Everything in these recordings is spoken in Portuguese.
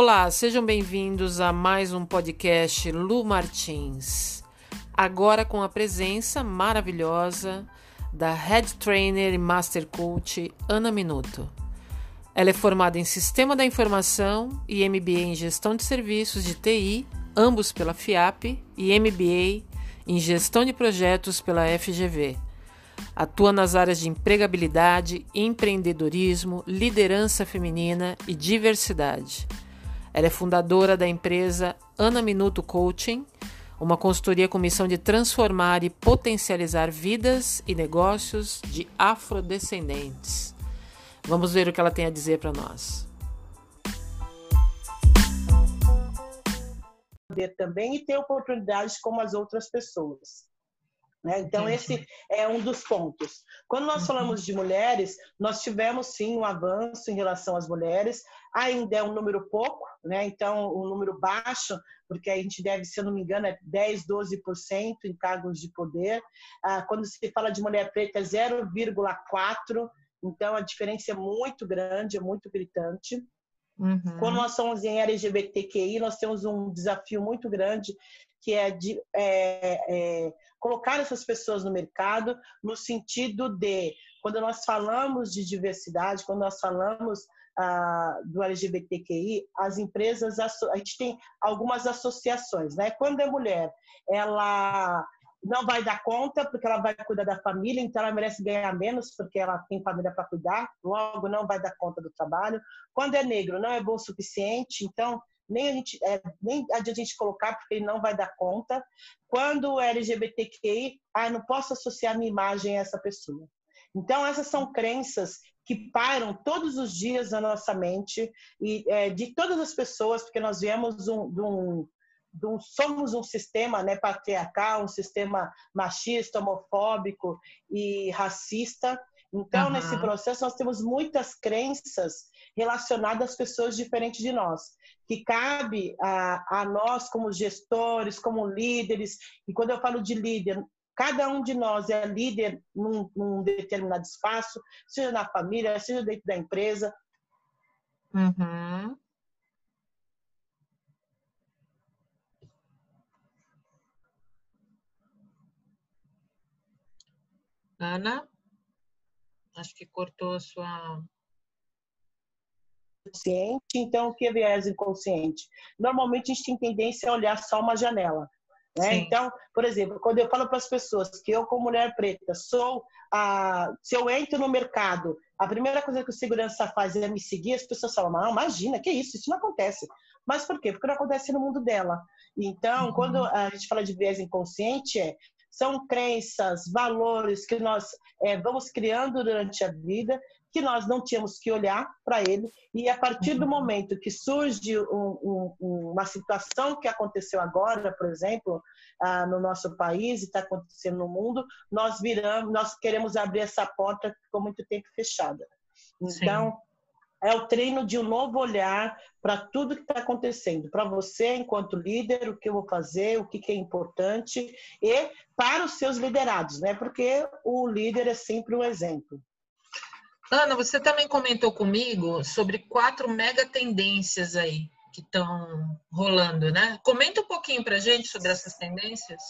Olá, sejam bem-vindos a mais um podcast Lu Martins. Agora com a presença maravilhosa da Head Trainer e Master Coach Ana Minuto. Ela é formada em Sistema da Informação e MBA em Gestão de Serviços de TI, ambos pela FIAP, e MBA em Gestão de Projetos pela FGV. Atua nas áreas de empregabilidade, empreendedorismo, liderança feminina e diversidade. Ela é fundadora da empresa Ana Minuto Coaching, uma consultoria com missão de transformar e potencializar vidas e negócios de afrodescendentes. Vamos ver o que ela tem a dizer para nós. Também e ter oportunidades como as outras pessoas. Né? Então, esse é um dos pontos. Quando nós falamos de mulheres, nós tivemos sim um avanço em relação às mulheres, ainda é um número pouco, né? então, um número baixo, porque a gente deve, se eu não me engano, é 10, 12% em cargos de poder. Ah, quando se fala de mulher preta, é 0,4%, então a diferença é muito grande, é muito gritante. Uhum. Quando nós somos em LGBTQI, nós temos um desafio muito grande que é de é, é, colocar essas pessoas no mercado no sentido de quando nós falamos de diversidade, quando nós falamos do LGBTQI, as empresas a gente tem algumas associações, né? Quando é mulher, ela não vai dar conta porque ela vai cuidar da família, então ela merece ganhar menos porque ela tem família para cuidar, logo não vai dar conta do trabalho. Quando é negro, não é bom o suficiente, então nem a gente é, nem a gente colocar porque ele não vai dar conta. Quando é LGBTQI, ah, não posso associar minha imagem a essa pessoa. Então essas são crenças que param todos os dias na nossa mente e é, de todas as pessoas, porque nós viemos um, de um, de um, somos um sistema né, patriarcal, um sistema machista, homofóbico e racista. Então, uhum. nesse processo, nós temos muitas crenças relacionadas às pessoas diferentes de nós, que cabe a, a nós, como gestores, como líderes, e quando eu falo de líder, cada um de nós é líder num, num determinado espaço, seja na família, seja dentro da empresa. Uhum. Ana? Acho que cortou a sua. Consciente, então o que é viés inconsciente? Normalmente a gente tem tendência a olhar só uma janela. Né? Então, por exemplo, quando eu falo para as pessoas que eu, como mulher preta, sou a. Se eu entro no mercado, a primeira coisa que o segurança faz é me seguir, as pessoas falam, não, imagina, que isso, isso não acontece. Mas por quê? Porque não acontece no mundo dela. Então, uhum. quando a gente fala de viés inconsciente, é são crenças, valores que nós é, vamos criando durante a vida, que nós não tínhamos que olhar para ele, e a partir do uhum. momento que surge um, um, uma situação que aconteceu agora, por exemplo, ah, no nosso país e está acontecendo no mundo, nós viramos, nós queremos abrir essa porta que ficou muito tempo fechada. Então, Sim é o treino de um novo olhar para tudo que está acontecendo, para você enquanto líder, o que eu vou fazer, o que, que é importante e para os seus liderados, né? Porque o líder é sempre um exemplo. Ana, você também comentou comigo sobre quatro mega tendências aí que estão rolando, né? Comenta um pouquinho para gente sobre essas tendências.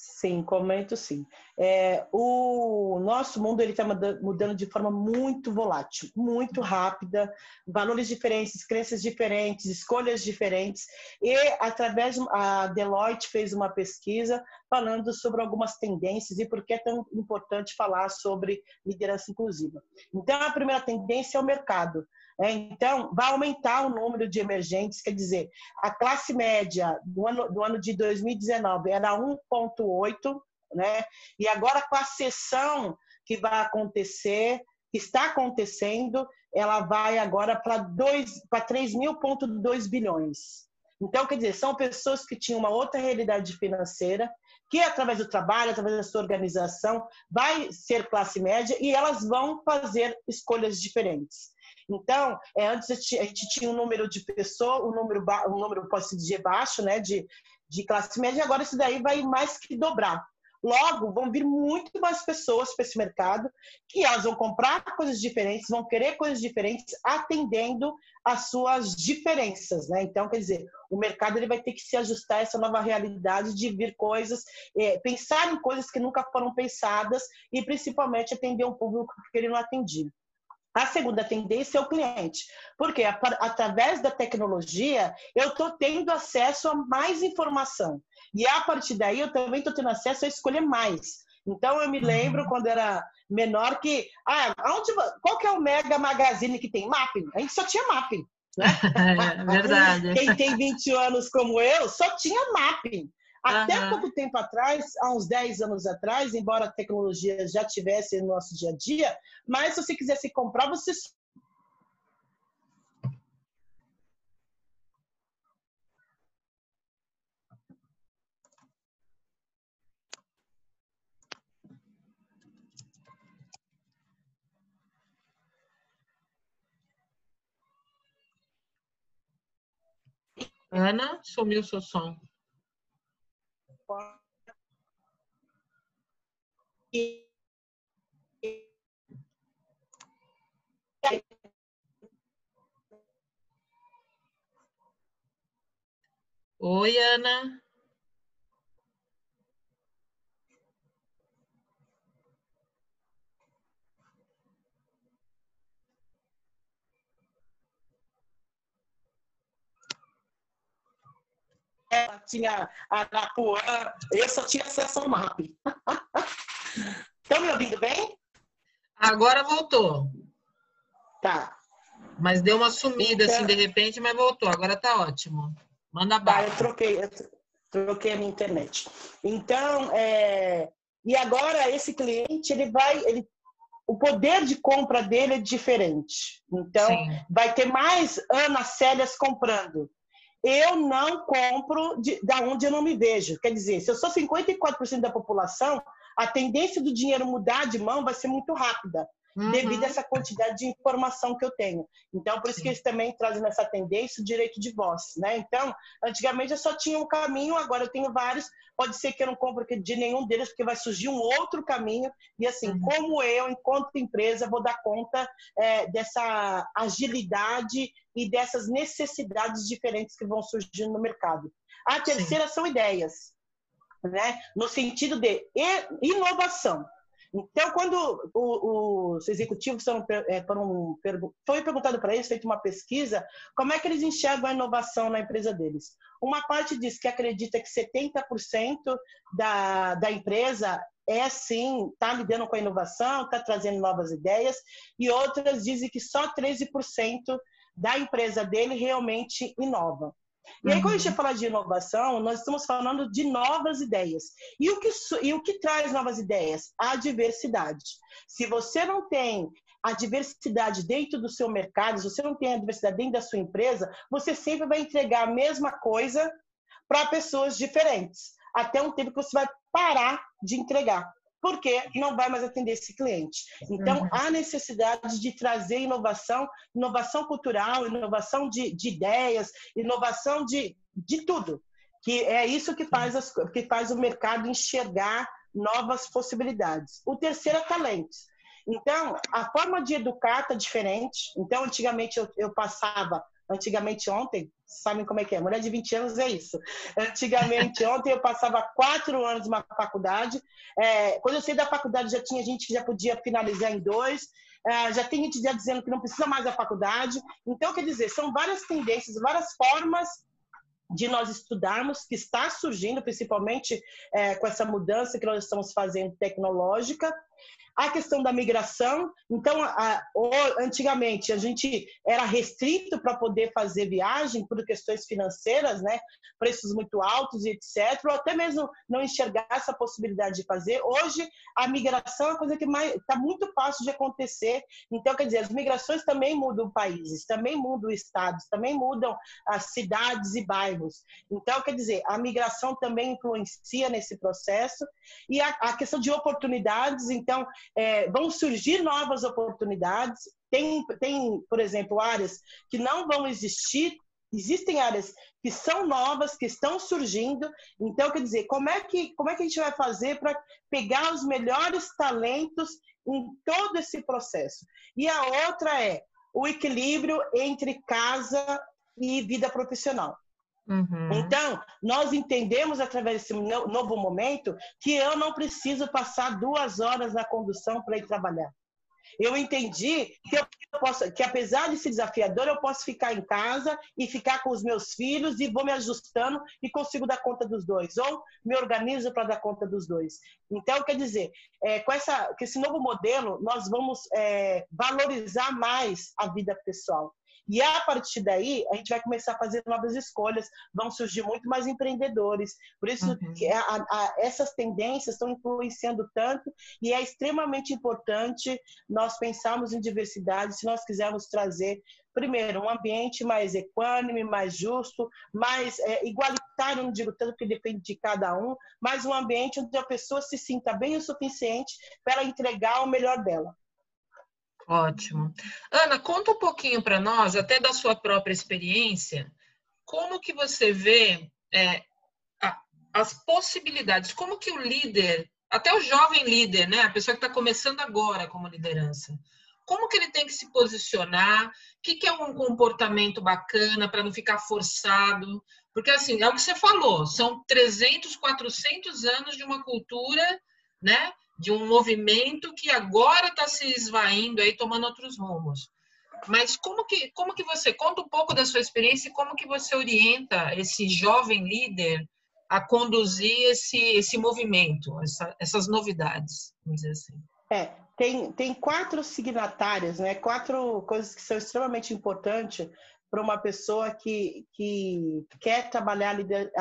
Sim, comento sim. É, o nosso mundo ele está mudando de forma muito volátil, muito rápida, valores diferentes, crenças diferentes, escolhas diferentes. E através a Deloitte fez uma pesquisa falando sobre algumas tendências e por que é tão importante falar sobre liderança inclusiva. Então, a primeira tendência é o mercado. É, então, vai aumentar o número de emergentes, quer dizer, a classe média do ano, do ano de 2019 era 1,8, né? e agora com a sessão que vai acontecer, que está acontecendo, ela vai agora para 3.2 bilhões. Então, quer dizer, são pessoas que tinham uma outra realidade financeira, que através do trabalho, através da sua organização, vai ser classe média e elas vão fazer escolhas diferentes. Então, é, antes a gente tinha um número de pessoas, um número, um número pode-se dizer baixo, né, de, de classe média, e agora isso daí vai mais que dobrar. Logo, vão vir muito mais pessoas para esse mercado, que elas vão comprar coisas diferentes, vão querer coisas diferentes, atendendo às suas diferenças, né? Então, quer dizer, o mercado ele vai ter que se ajustar a essa nova realidade de vir coisas, é, pensar em coisas que nunca foram pensadas e, principalmente, atender um público que ele não atendia. A segunda tendência é o cliente, porque através da tecnologia eu estou tendo acesso a mais informação. E a partir daí eu também estou tendo acesso a escolher mais. Então eu me lembro uhum. quando era menor que. Ah, onde, qual que é o Mega Magazine que tem? Mapping. A gente só tinha mapping. Né? É verdade. Quem tem 20 anos como eu só tinha mapping. Até uhum. pouco tempo atrás, há uns 10 anos atrás, embora a tecnologia já tivesse no nosso dia a dia, mas se você quisesse comprar, você Ana, sumiu seu som. Oi, Ana. ela tinha Arapuã, eu só tinha acesso ao MAP. Estão me ouvindo bem? Agora voltou. Tá. Mas deu uma sumida então, assim de repente, mas voltou. Agora tá ótimo. Manda bala. Tá, eu troquei, eu troquei a minha internet. Então, é... e agora esse cliente, ele vai, ele o poder de compra dele é diferente. Então, Sim. vai ter mais Ana Célias comprando eu não compro de, da onde eu não me vejo. Quer dizer, se eu sou 54% da população, a tendência do dinheiro mudar de mão vai ser muito rápida uhum. devido a essa quantidade de informação que eu tenho. Então, por isso que eles também trazem nessa tendência o direito de voz, né? Então, antigamente eu só tinha um caminho, agora eu tenho vários. Pode ser que eu não compre de nenhum deles, porque vai surgir um outro caminho. E assim, uhum. como eu, enquanto empresa, vou dar conta é, dessa agilidade e dessas necessidades diferentes que vão surgindo no mercado. A terceira Sim. são ideias, né? no sentido de inovação. Então, quando os executivos foram, é, foram, foi perguntado para eles, feita uma pesquisa, como é que eles enxergam a inovação na empresa deles? Uma parte diz que acredita que 70% da, da empresa é sim, está lidando com a inovação, está trazendo novas ideias, e outras dizem que só 13% da empresa dele realmente inova. E aí, quando a gente uhum. fala de inovação, nós estamos falando de novas ideias. E o que, e o que traz novas ideias? A diversidade. Se você não tem a diversidade dentro do seu mercado, se você não tem a diversidade dentro da sua empresa, você sempre vai entregar a mesma coisa para pessoas diferentes. Até um tempo que você vai parar de entregar porque não vai mais atender esse cliente. Então, uhum. há necessidade de trazer inovação, inovação cultural, inovação de, de ideias, inovação de, de tudo. Que é isso que faz, as, que faz o mercado enxergar novas possibilidades. O terceiro é talentos. Então, a forma de educar está diferente. Então, antigamente eu, eu passava Antigamente, ontem, sabem como é que é? Mulher de 20 anos é isso. Antigamente, ontem, eu passava quatro anos numa faculdade. É, quando eu saí da faculdade, já tinha gente que já podia finalizar em dois. É, já tem gente já dizendo que não precisa mais da faculdade. Então, quer dizer, são várias tendências, várias formas de nós estudarmos, que está surgindo, principalmente é, com essa mudança que nós estamos fazendo tecnológica, a questão da migração, então, a, antigamente a gente era restrito para poder fazer viagem por questões financeiras, né? Preços muito altos e etc. Ou até mesmo não enxergar essa possibilidade de fazer. Hoje, a migração é uma coisa que está muito fácil de acontecer. Então, quer dizer, as migrações também mudam países, também mudam estados, também mudam as cidades e bairros. Então, quer dizer, a migração também influencia nesse processo. E a, a questão de oportunidades, então, é, vão surgir novas oportunidades. Tem, tem, por exemplo, áreas que não vão existir existem áreas que são novas, que estão surgindo. Então, quer dizer, como é que, como é que a gente vai fazer para pegar os melhores talentos em todo esse processo? E a outra é o equilíbrio entre casa e vida profissional. Uhum. Então, nós entendemos através desse novo momento que eu não preciso passar duas horas na condução para ir trabalhar. Eu entendi que, eu posso, que apesar de ser desafiador, eu posso ficar em casa e ficar com os meus filhos e vou me ajustando e consigo dar conta dos dois. Ou me organizo para dar conta dos dois. Então, quer dizer, é, com, essa, com esse novo modelo, nós vamos é, valorizar mais a vida pessoal. E a partir daí, a gente vai começar a fazer novas escolhas, vão surgir muito mais empreendedores. Por isso, uhum. a, a, essas tendências estão influenciando tanto e é extremamente importante nós pensarmos em diversidade se nós quisermos trazer primeiro, um ambiente mais equânime, mais justo, mais é, igualitário, não digo tanto que depende de cada um, mas um ambiente onde a pessoa se sinta bem o suficiente para entregar o melhor dela. Ótimo. Ana, conta um pouquinho para nós, até da sua própria experiência, como que você vê é, a, as possibilidades, como que o líder, até o jovem líder, né, a pessoa que está começando agora como liderança, como que ele tem que se posicionar, o que, que é um comportamento bacana para não ficar forçado, porque assim, é o que você falou, são 300, 400 anos de uma cultura, né, de um movimento que agora está se esvaindo aí, tomando outros rumos. Mas como que, como que você conta um pouco da sua experiência e como que você orienta esse jovem líder a conduzir esse, esse movimento, essa, essas novidades, vamos dizer assim? É, tem, tem quatro signatárias, né? quatro coisas que são extremamente importantes para uma pessoa que, que quer trabalhar a, lider,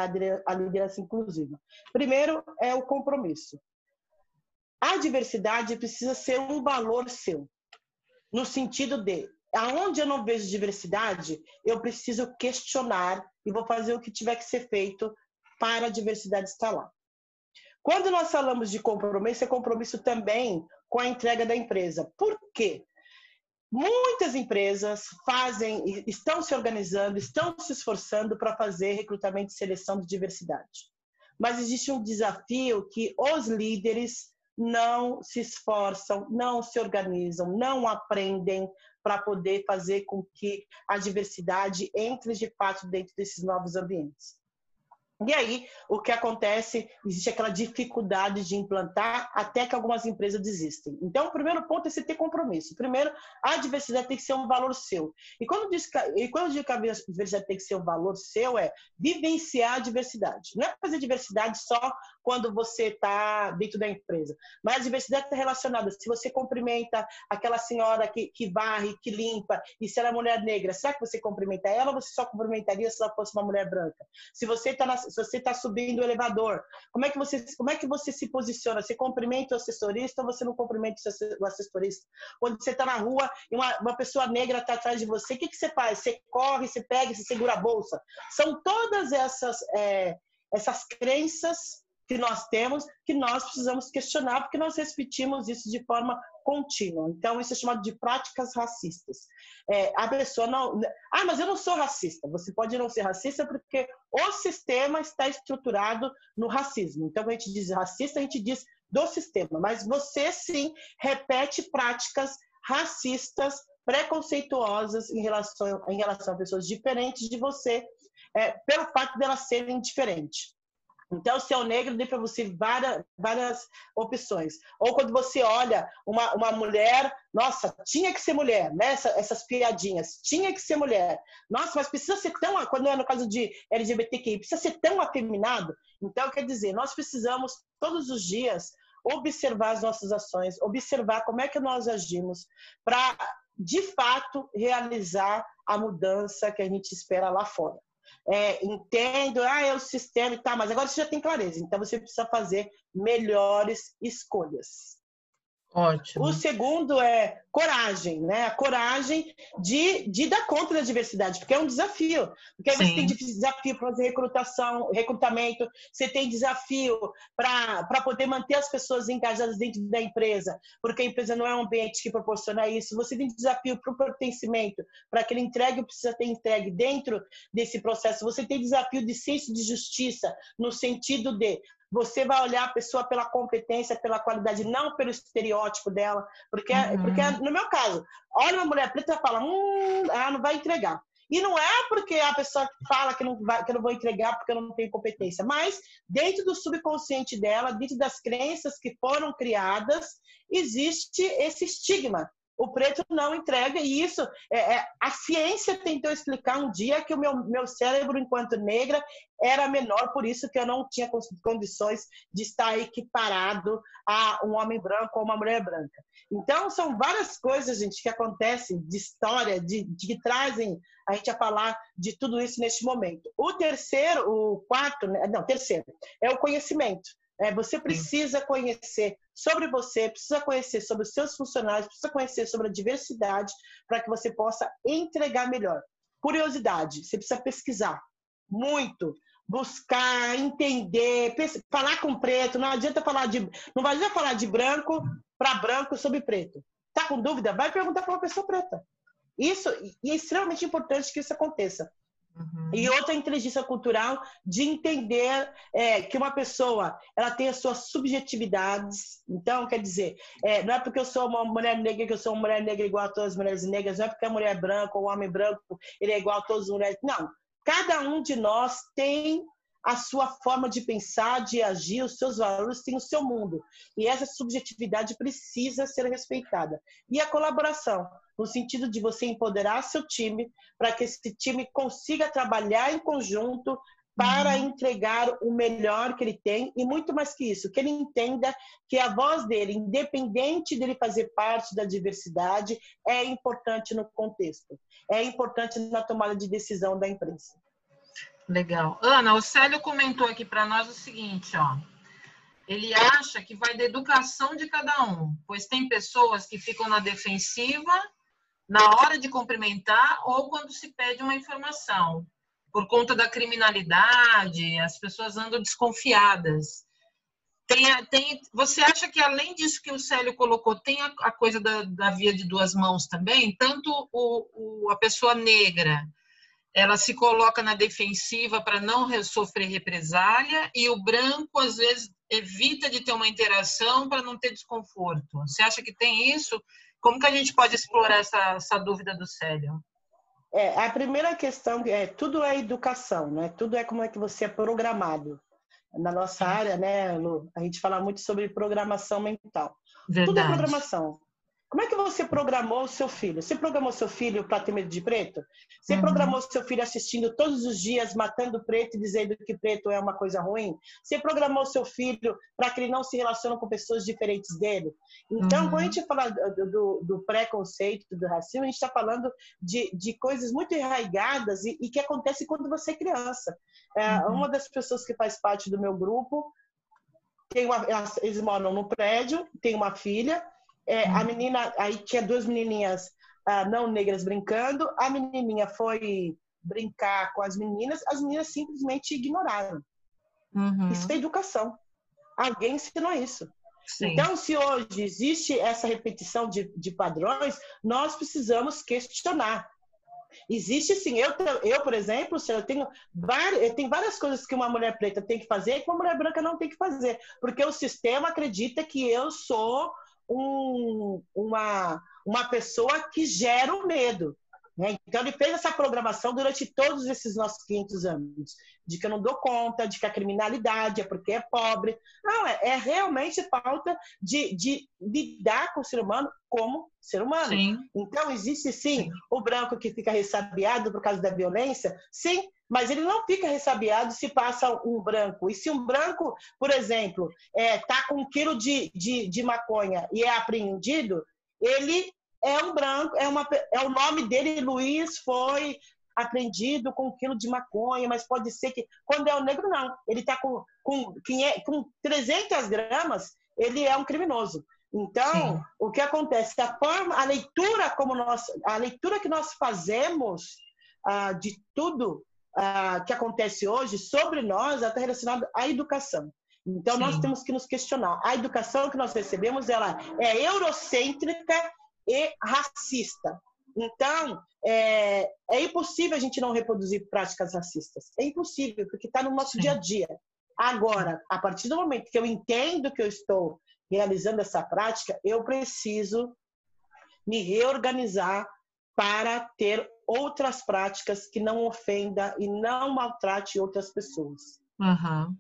a liderança inclusiva. Primeiro é o compromisso. A diversidade precisa ser um valor seu, no sentido de aonde eu não vejo diversidade, eu preciso questionar e vou fazer o que tiver que ser feito para a diversidade estar lá. Quando nós falamos de compromisso, é compromisso também com a entrega da empresa. Por quê? Muitas empresas fazem, estão se organizando, estão se esforçando para fazer recrutamento e seleção de diversidade. Mas existe um desafio que os líderes não se esforçam, não se organizam, não aprendem para poder fazer com que a diversidade entre de fato dentro desses novos ambientes. E aí, o que acontece? Existe aquela dificuldade de implantar até que algumas empresas desistem. Então, o primeiro ponto é você ter compromisso. Primeiro, a diversidade tem que ser um valor seu. E quando, diz, e quando eu digo que a diversidade tem que ser um valor seu, é vivenciar a diversidade. Não é fazer diversidade só quando você está dentro da empresa. Mas a diversidade está relacionada. Se você cumprimenta aquela senhora que, que varre, que limpa, e se ela é mulher negra, será que você cumprimenta ela ou você só cumprimentaria se ela fosse uma mulher branca? Se você está se você está subindo o elevador, como é que você como é que você se posiciona? Você cumprimenta o assessorista ou você não cumprimenta o assessorista? Quando você está na rua e uma, uma pessoa negra está atrás de você, o que, que você faz? Você corre, você pega, você segura a bolsa? São todas essas é, essas crenças que nós temos, que nós precisamos questionar, porque nós repetimos isso de forma contínua. Então, isso é chamado de práticas racistas. É, a pessoa não. Ah, mas eu não sou racista. Você pode não ser racista porque o sistema está estruturado no racismo. Então, quando a gente diz racista, a gente diz do sistema, mas você sim repete práticas racistas, preconceituosas em relação, em relação a pessoas diferentes de você, é, pelo fato delas serem diferentes. Então, se é o negro, tem para você várias, várias opções. Ou quando você olha uma, uma mulher, nossa, tinha que ser mulher, né? Essa, essas piadinhas, tinha que ser mulher. Nossa, mas precisa ser tão, quando é no caso de LGBTQI, precisa ser tão afeminado. Então, quer dizer, nós precisamos todos os dias observar as nossas ações, observar como é que nós agimos para, de fato, realizar a mudança que a gente espera lá fora é, entendo, ah, é o sistema e tal, mas agora você já tem clareza, então você precisa fazer melhores escolhas. Ótimo. O segundo é coragem, né? A coragem de, de dar conta da diversidade, porque é um desafio. Porque aí você tem desafio para fazer recrutação, recrutamento, você tem desafio para poder manter as pessoas engajadas dentro da empresa, porque a empresa não é um ambiente que proporciona isso. Você tem desafio para o pertencimento, para que ele entregue o que precisa ter entregue dentro desse processo. Você tem desafio de senso de justiça, no sentido de você vai olhar a pessoa pela competência, pela qualidade, não pelo estereótipo dela. Porque, uhum. porque no meu caso, olha uma mulher preta e fala, hum, ela não vai entregar. E não é porque a pessoa fala que não, vai, que eu não vou entregar porque eu não tenho competência, mas dentro do subconsciente dela, dentro das crenças que foram criadas, existe esse estigma o preto não entrega, e isso é, é, a ciência tentou explicar um dia que o meu, meu cérebro, enquanto negra, era menor, por isso que eu não tinha condições de estar equiparado a um homem branco ou uma mulher branca. Então, são várias coisas, gente, que acontecem de história, de, de que trazem a gente a falar de tudo isso neste momento. O terceiro, o quarto, né, não, terceiro, é o conhecimento. É, você precisa conhecer sobre você, precisa conhecer sobre os seus funcionários, precisa conhecer sobre a diversidade para que você possa entregar melhor. Curiosidade, você precisa pesquisar muito, buscar, entender, falar com preto, não adianta falar de, não adianta falar de branco para branco sobre preto. Tá com dúvida? Vai perguntar para uma pessoa preta. Isso e é extremamente importante que isso aconteça. Uhum. E outra inteligência cultural de entender é, que uma pessoa ela tem as suas subjetividades. Então, quer dizer, é, não é porque eu sou uma mulher negra que eu sou uma mulher negra igual a todas as mulheres negras, não é porque a mulher branca ou o homem branco ele é igual a todas as mulheres. Não. Cada um de nós tem a sua forma de pensar, de agir, os seus valores, tem o seu mundo. E essa subjetividade precisa ser respeitada. E a colaboração no sentido de você empoderar seu time para que esse time consiga trabalhar em conjunto para uhum. entregar o melhor que ele tem e muito mais que isso, que ele entenda que a voz dele, independente dele fazer parte da diversidade, é importante no contexto, é importante na tomada de decisão da empresa. Legal. Ana, o Célio comentou aqui para nós o seguinte, ó. Ele acha que vai da educação de cada um, pois tem pessoas que ficam na defensiva na hora de cumprimentar ou quando se pede uma informação. Por conta da criminalidade, as pessoas andam desconfiadas. Tem, tem, você acha que além disso que o Célio colocou, tem a, a coisa da, da, via de duas mãos também? Tanto o, o, a pessoa negra, ela se coloca na defensiva para não sofrer represália, e o branco, às vezes, evita de ter uma interação para não ter desconforto. Você acha que tem isso? Como que a gente pode explorar essa, essa dúvida do Célio? É, a primeira questão é tudo é educação, né? Tudo é como é que você é programado. Na nossa área, né, Lu, a gente fala muito sobre programação mental. Verdade. Tudo é programação. Como é que você programou o seu filho? Você programou seu filho para ter medo de preto? Você uhum. programou seu filho assistindo todos os dias, matando preto e dizendo que preto é uma coisa ruim? Você programou seu filho para que ele não se relacione com pessoas diferentes dele? Então, uhum. quando a gente fala do, do, do preconceito, do racismo, a gente está falando de, de coisas muito arraigadas e, e, que acontece quando você é criança. É, uhum. Uma das pessoas que faz parte do meu grupo, tem uma, eles moram no prédio, tem uma filha, é, a uhum. menina, aí tinha duas menininhas ah, não negras brincando, a menininha foi brincar com as meninas, as meninas simplesmente ignoraram. Uhum. Isso é educação. Alguém ensinou isso. Sim. Então, se hoje existe essa repetição de, de padrões, nós precisamos questionar. Existe sim. Eu, eu por exemplo, eu tenho, várias, eu tenho várias coisas que uma mulher preta tem que fazer que uma mulher branca não tem que fazer. Porque o sistema acredita que eu sou um, uma, uma pessoa que gera o medo. Né? Então, ele fez essa programação durante todos esses nossos 500 anos, de que eu não dou conta, de que a criminalidade é porque é pobre. Não, é, é realmente falta de, de, lidar com o ser humano como ser humano. Sim. Então, existe sim, sim o branco que fica ressabiado por causa da violência, sim, mas ele não fica ressabiado se passa um branco. E se um branco, por exemplo, está é, tá com um quilo de, de, de maconha e é apreendido, ele é um branco, é, uma, é o nome dele, Luiz, foi apreendido com um quilo de maconha, mas pode ser que, quando é o negro, não. Ele está com, com, com 300 gramas, ele é um criminoso. Então, Sim. o que acontece? A forma, a leitura como nós, a leitura que nós fazemos uh, de tudo uh, que acontece hoje sobre nós está relacionada à educação. Então, Sim. nós temos que nos questionar. A educação que nós recebemos, ela é eurocêntrica e racista. Então, é, é impossível a gente não reproduzir práticas racistas. É impossível, porque está no nosso Sim. dia a dia. Agora, a partir do momento que eu entendo que eu estou realizando essa prática, eu preciso me reorganizar para ter outras práticas que não ofenda e não maltrate outras pessoas. Uhum.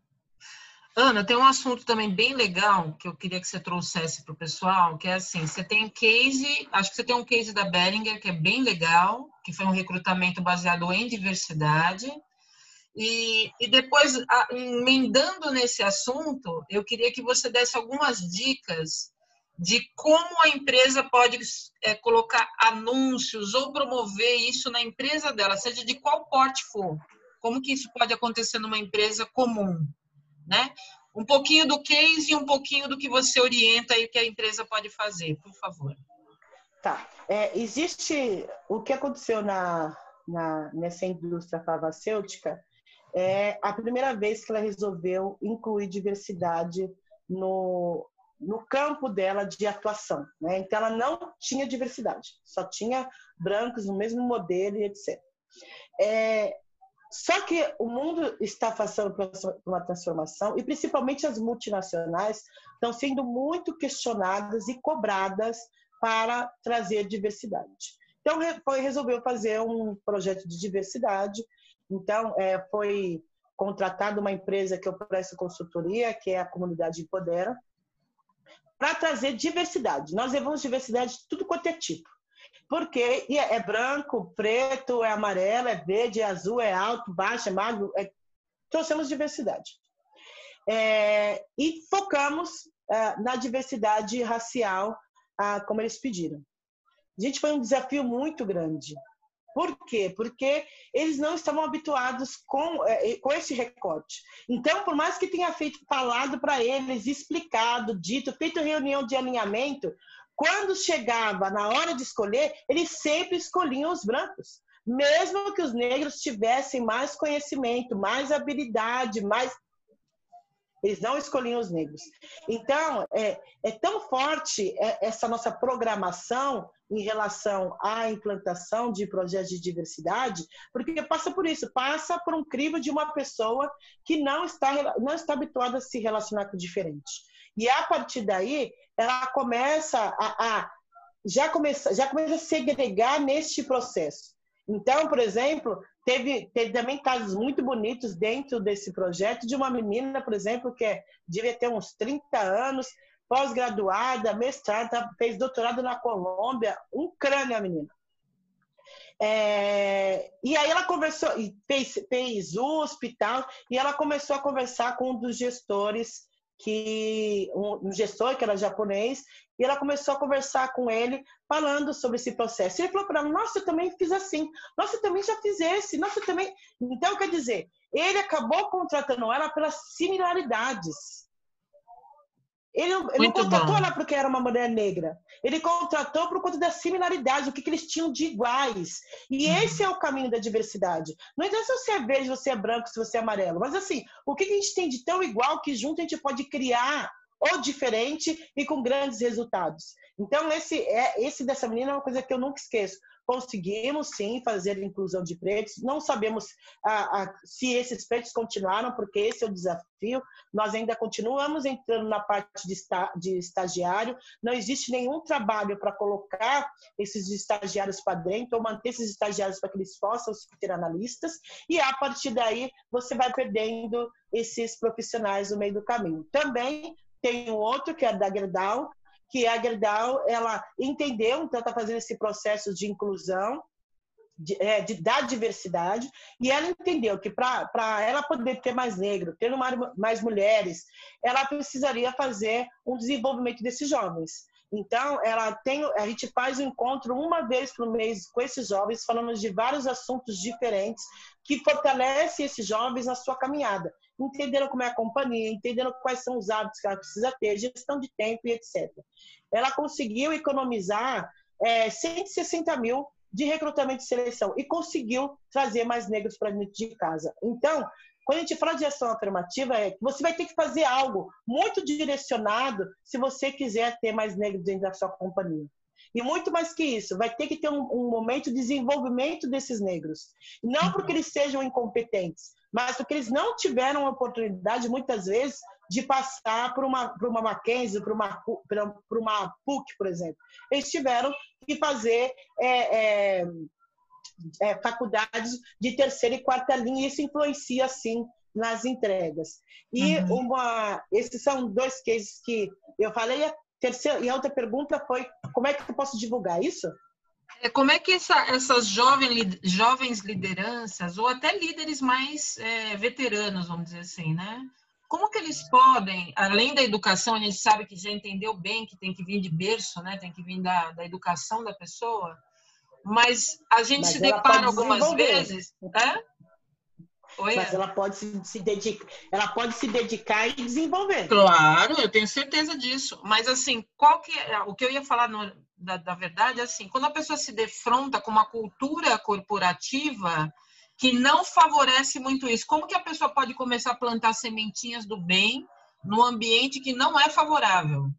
Ana, tem um assunto também bem legal que eu queria que você trouxesse para o pessoal, que é assim, você tem um case, acho que você tem um case da Bellinger que é bem legal, que foi um recrutamento baseado em diversidade, e, e depois, emendando nesse assunto, eu queria que você desse algumas dicas de como a empresa pode é, colocar anúncios ou promover isso na empresa dela, seja de qual porte for. Como que isso pode acontecer numa empresa comum, né? Um pouquinho do case e um pouquinho do que você orienta e que a empresa pode fazer, por favor. Tá. É, existe o que aconteceu na, na nessa indústria farmacêutica é a primeira vez que ela resolveu incluir diversidade no, no campo dela de atuação. Né? Então, ela não tinha diversidade, só tinha brancos no mesmo modelo e etc. É, só que o mundo está passando por uma transformação e principalmente as multinacionais estão sendo muito questionadas e cobradas para trazer diversidade. Então, foi, resolveu fazer um projeto de diversidade então, é, foi contratada uma empresa que eu presto consultoria, que é a Comunidade Empodera, para trazer diversidade. Nós levamos diversidade de tudo quanto é tipo. Porque é, é branco, preto, é amarelo, é verde, é azul, é alto, baixo, é magro. É... Trouxemos diversidade. É... e focamos é, na diversidade racial, como eles pediram. Gente, foi um desafio muito grande, por quê? Porque eles não estavam habituados com, é, com esse recorte. Então, por mais que tenha feito falado para eles, explicado, dito, feito reunião de alinhamento, quando chegava na hora de escolher, eles sempre escolhiam os brancos. Mesmo que os negros tivessem mais conhecimento, mais habilidade, mais eles não escolhiam os negros. Então, é, é tão forte é, essa nossa programação em relação à implantação de projetos de diversidade, porque passa por isso, passa por um crivo de uma pessoa que não está, não está habituada a se relacionar com o diferente. E a partir daí, ela começa a, a já começa, já começa a segregar neste processo. Então, por exemplo, teve, teve também casos muito bonitos dentro desse projeto de uma menina, por exemplo, que é, devia ter uns 30 anos, pós-graduada, mestrada, fez doutorado na Colômbia, um crânio a menina. É, e aí ela conversou, fez, fez USP e tal, e ela começou a conversar com um dos gestores, que um, um gestor que era japonês, e ela começou a conversar com ele, falando sobre esse processo. E ele falou para ela: Nossa, eu também fiz assim. Nossa, eu também já fiz esse. Nossa, eu também. Então, quer dizer, ele acabou contratando ela pelas similaridades. Ele, ele não contratou bom. ela porque era uma mulher negra. Ele contratou por conta da similaridade, o que, que eles tinham de iguais. E uhum. esse é o caminho da diversidade. Não interessa se você é verde, se você é branco, se você é amarelo. Mas assim, o que, que a gente tem de tão igual que junto a gente pode criar ou diferente e com grandes resultados. Então, esse, é, esse dessa menina é uma coisa que eu nunca esqueço. Conseguimos sim fazer a inclusão de pretos, não sabemos ah, ah, se esses pretos continuaram, porque esse é o desafio. Nós ainda continuamos entrando na parte de, esta, de estagiário, não existe nenhum trabalho para colocar esses estagiários para dentro ou manter esses estagiários para que eles possam ser analistas, e a partir daí você vai perdendo esses profissionais no meio do caminho. Também tem um outro, que é da Gerdau, que a Gerdau, ela entendeu, então está fazendo esse processo de inclusão, de, é, de, da diversidade, e ela entendeu que para ela poder ter mais negro, ter mais, mais mulheres, ela precisaria fazer um desenvolvimento desses jovens. Então, ela tem, a gente faz um encontro uma vez por mês com esses jovens, falando de vários assuntos diferentes que fortalecem esses jovens na sua caminhada. Entenderam como é a companhia, entenderam quais são os hábitos que ela precisa ter, gestão de tempo e etc. Ela conseguiu economizar é, 160 mil de recrutamento e seleção e conseguiu trazer mais negros para dentro de casa. Então, quando a gente fala de ação afirmativa, é que você vai ter que fazer algo muito direcionado se você quiser ter mais negros dentro da sua companhia. E muito mais que isso, vai ter que ter um, um momento de desenvolvimento desses negros. Não porque eles sejam incompetentes, mas porque eles não tiveram a oportunidade, muitas vezes, de passar por uma, por uma Mackenzie, por uma, por uma PUC, por exemplo. Eles tiveram que fazer é, é, é, faculdades de terceira e quarta linha, e isso influencia, sim, nas entregas. E uhum. uma, esses são dois cases que eu falei. A terceira, e a outra pergunta foi como é que eu posso divulgar isso? É, como é que essa, essas jovem, jovens lideranças, ou até líderes mais é, veteranos, vamos dizer assim, né? Como que eles podem, além da educação, a gente sabe que já entendeu bem que tem que vir de berço, né? Tem que vir da, da educação da pessoa, mas a gente mas se depara algumas vezes. É? Oi, mas ela pode se, se dedicar, ela pode se dedicar e desenvolver. Claro, eu tenho certeza disso. Mas assim, qual que é, o que eu ia falar no, da, da verdade é assim, quando a pessoa se defronta com uma cultura corporativa que não favorece muito isso, como que a pessoa pode começar a plantar sementinhas do bem no ambiente que não é favorável?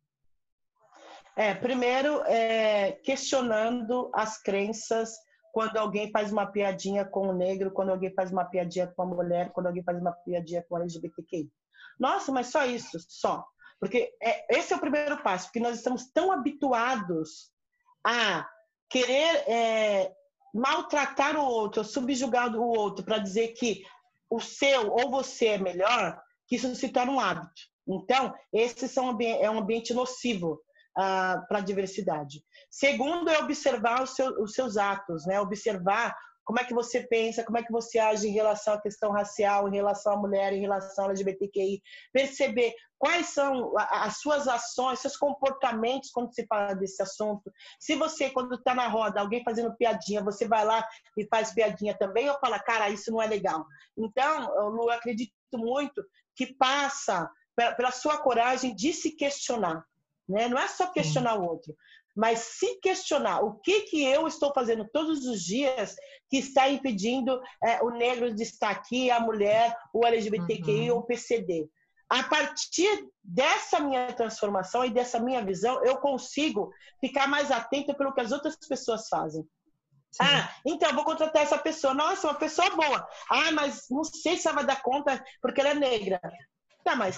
É, primeiro, é, questionando as crenças quando alguém faz uma piadinha com o negro, quando alguém faz uma piadinha com a mulher, quando alguém faz uma piadinha com a LGBTQI. Nossa, mas só isso, só. Porque é, esse é o primeiro passo, porque nós estamos tão habituados a querer é, maltratar o outro, subjugar o outro para dizer que o seu ou você é melhor, que isso se torna um hábito. Então, esse é um ambiente nocivo uh, para a diversidade. Segundo é observar os, seu, os seus atos, né? observar como é que você pensa, como é que você age em relação à questão racial, em relação à mulher, em relação ao LGBTQI, perceber quais são as suas ações, seus comportamentos quando se fala desse assunto. Se você, quando está na roda, alguém fazendo piadinha, você vai lá e faz piadinha também, ou fala, cara, isso não é legal. Então, Lu, eu acredito muito que passa pela sua coragem de se questionar. Né? Não é só questionar o outro, mas se questionar o que, que eu estou fazendo todos os dias que está impedindo é, o negro de estar aqui, a mulher, o LGBTQI uhum. ou o PCD. A partir dessa minha transformação e dessa minha visão, eu consigo ficar mais atento pelo que as outras pessoas fazem. Sim. Ah, então vou contratar essa pessoa. Nossa, uma pessoa boa. Ah, mas não sei se ela vai dar conta porque ela é negra. Tá, mas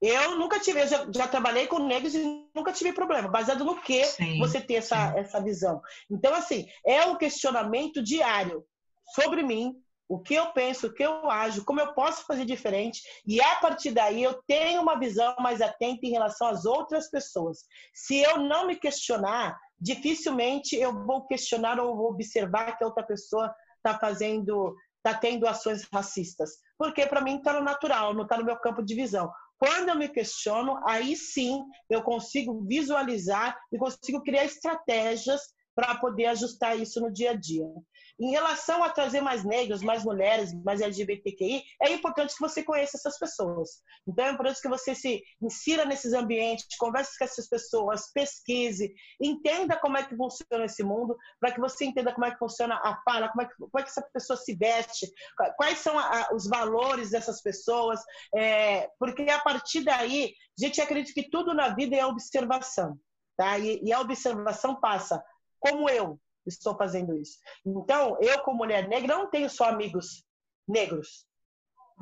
eu nunca tive, eu já, já, trabalhei com negros e nunca tive problema. Baseado no que sim, você ter essa, essa visão. Então, assim, é um questionamento diário sobre mim, o que eu penso, o que eu ajo, como eu posso fazer diferente, e a partir daí eu tenho uma visão mais atenta em relação às outras pessoas. Se eu não me questionar, dificilmente eu vou questionar ou vou observar que a outra pessoa está fazendo, está tendo ações racistas. Porque para mim está no natural, não está no meu campo de visão. Quando eu me questiono, aí sim eu consigo visualizar e consigo criar estratégias para poder ajustar isso no dia a dia. Em relação a trazer mais negros, mais mulheres, mais LGBTQI, é importante que você conheça essas pessoas. Então, é importante que você se insira nesses ambientes, converse com essas pessoas, pesquise, entenda como é que funciona esse mundo, para que você entenda como é que funciona a fala, como é que, como é que essa pessoa se veste, quais são a, os valores dessas pessoas, é, porque a partir daí, a gente acredita que tudo na vida é observação. Tá? E, e a observação passa como eu estou fazendo isso. Então, eu, como mulher negra, não tenho só amigos negros.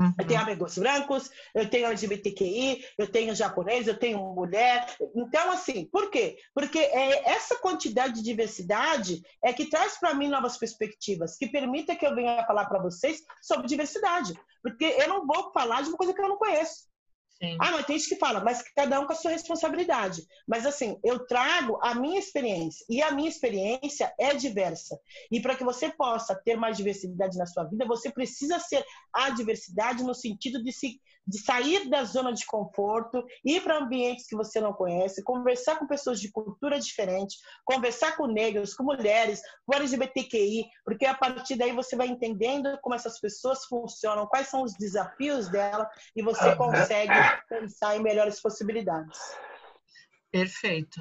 Uhum. Eu tenho amigos brancos, eu tenho LGBTQI, eu tenho japonês, eu tenho mulher. Então, assim, por quê? Porque é essa quantidade de diversidade é que traz para mim novas perspectivas, que permita que eu venha falar para vocês sobre diversidade. Porque eu não vou falar de uma coisa que eu não conheço. Sim. Ah, mas tem gente que fala, mas cada um com a sua responsabilidade. Mas assim, eu trago a minha experiência e a minha experiência é diversa. E para que você possa ter mais diversidade na sua vida, você precisa ser a diversidade no sentido de se de sair da zona de conforto, ir para ambientes que você não conhece, conversar com pessoas de cultura diferente, conversar com negros, com mulheres, com LGBTQI, porque a partir daí você vai entendendo como essas pessoas funcionam, quais são os desafios dela e você consegue pensar em melhores possibilidades. Perfeito.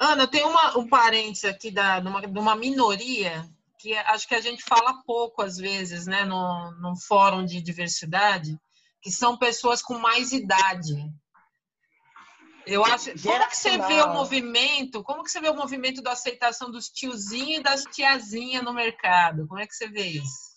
Ana, tem uma, um parênteses aqui da, de, uma, de uma minoria que acho que a gente fala pouco às vezes, né, no, no fórum de diversidade, que são pessoas com mais idade. Eu acho. Como que você vê o movimento? Como que você vê o movimento da aceitação dos tiozinhos e das tiazinhas no mercado? Como é que você vê isso?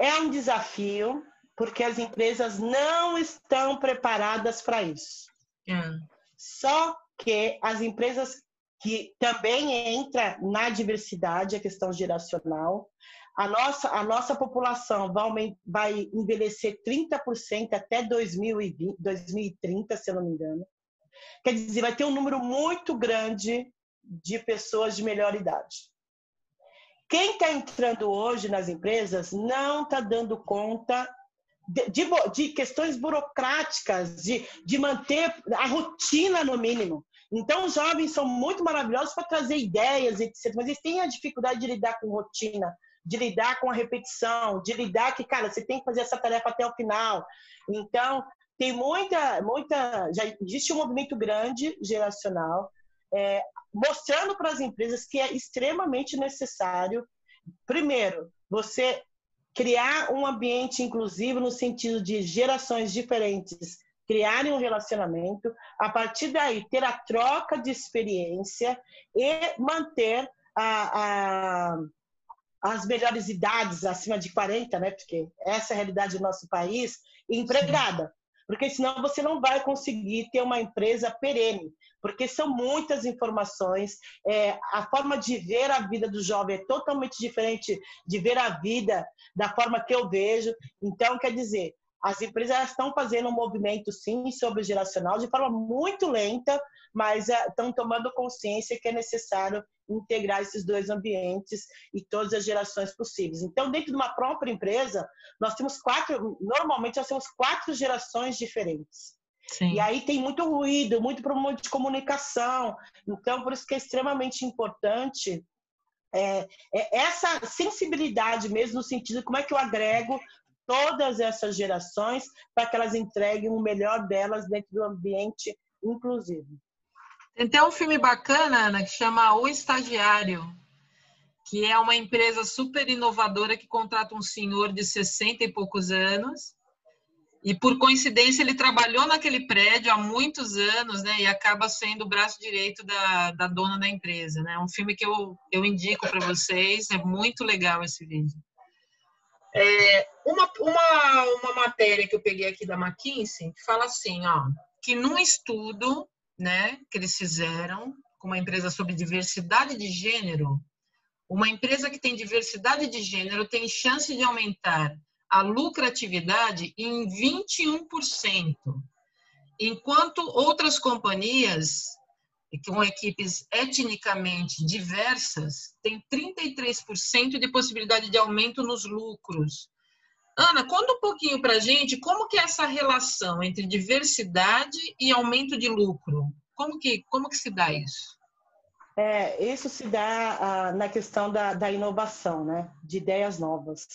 É um desafio, porque as empresas não estão preparadas para isso. Hum. Só que as empresas que também entra na diversidade, a questão geracional, a nossa, a nossa população vai, vai envelhecer 30% até 2020, 2030, se eu não me engano. Quer dizer, vai ter um número muito grande de pessoas de melhor idade. Quem está entrando hoje nas empresas não está dando conta de, de, de, questões burocráticas, de, de manter a rotina no mínimo. Então, os jovens são muito maravilhosos para trazer ideias, etc. Mas eles têm a dificuldade de lidar com rotina, de lidar com a repetição, de lidar que, cara, você tem que fazer essa tarefa até o final. Então, tem muita, muita, já existe um movimento grande geracional é, mostrando para as empresas que é extremamente necessário, primeiro, você criar um ambiente inclusivo no sentido de gerações diferentes criarem um relacionamento, a partir daí ter a troca de experiência e manter a, a as melhores idades acima de 40, né? Porque essa é a realidade do nosso país, empregada. Porque senão você não vai conseguir ter uma empresa perene, porque são muitas informações. É, a forma de ver a vida do jovem é totalmente diferente de ver a vida da forma que eu vejo. Então, quer dizer, as empresas estão fazendo um movimento, sim, sobre o geracional, de forma muito lenta, mas estão tomando consciência que é necessário integrar esses dois ambientes e todas as gerações possíveis. Então, dentro de uma própria empresa, nós temos quatro, normalmente nós temos quatro gerações diferentes. Sim. E aí tem muito ruído, muito problema de comunicação. Então, por isso que é extremamente importante é, é essa sensibilidade mesmo, no sentido de como é que eu agrego todas essas gerações para que elas entreguem o melhor delas dentro do ambiente inclusivo. Tem até um filme bacana, Ana, que chama O Estagiário, que é uma empresa super inovadora que contrata um senhor de 60 e poucos anos. E por coincidência ele trabalhou naquele prédio há muitos anos, né? E acaba sendo o braço direito da, da dona da empresa, né? Um filme que eu, eu indico para vocês, é muito legal esse vídeo. É, uma, uma, uma matéria que eu peguei aqui da McKinsey fala assim, ó, que num estudo né, que eles fizeram com uma empresa sobre diversidade de gênero, uma empresa que tem diversidade de gênero tem chance de aumentar a lucratividade em 21%, enquanto outras companhias com equipes etnicamente diversas têm 33% de possibilidade de aumento nos lucros. Ana, conta um pouquinho para a gente como que é essa relação entre diversidade e aumento de lucro. Como que, como que se dá isso? É, isso se dá ah, na questão da, da, inovação, né? de ideias novas.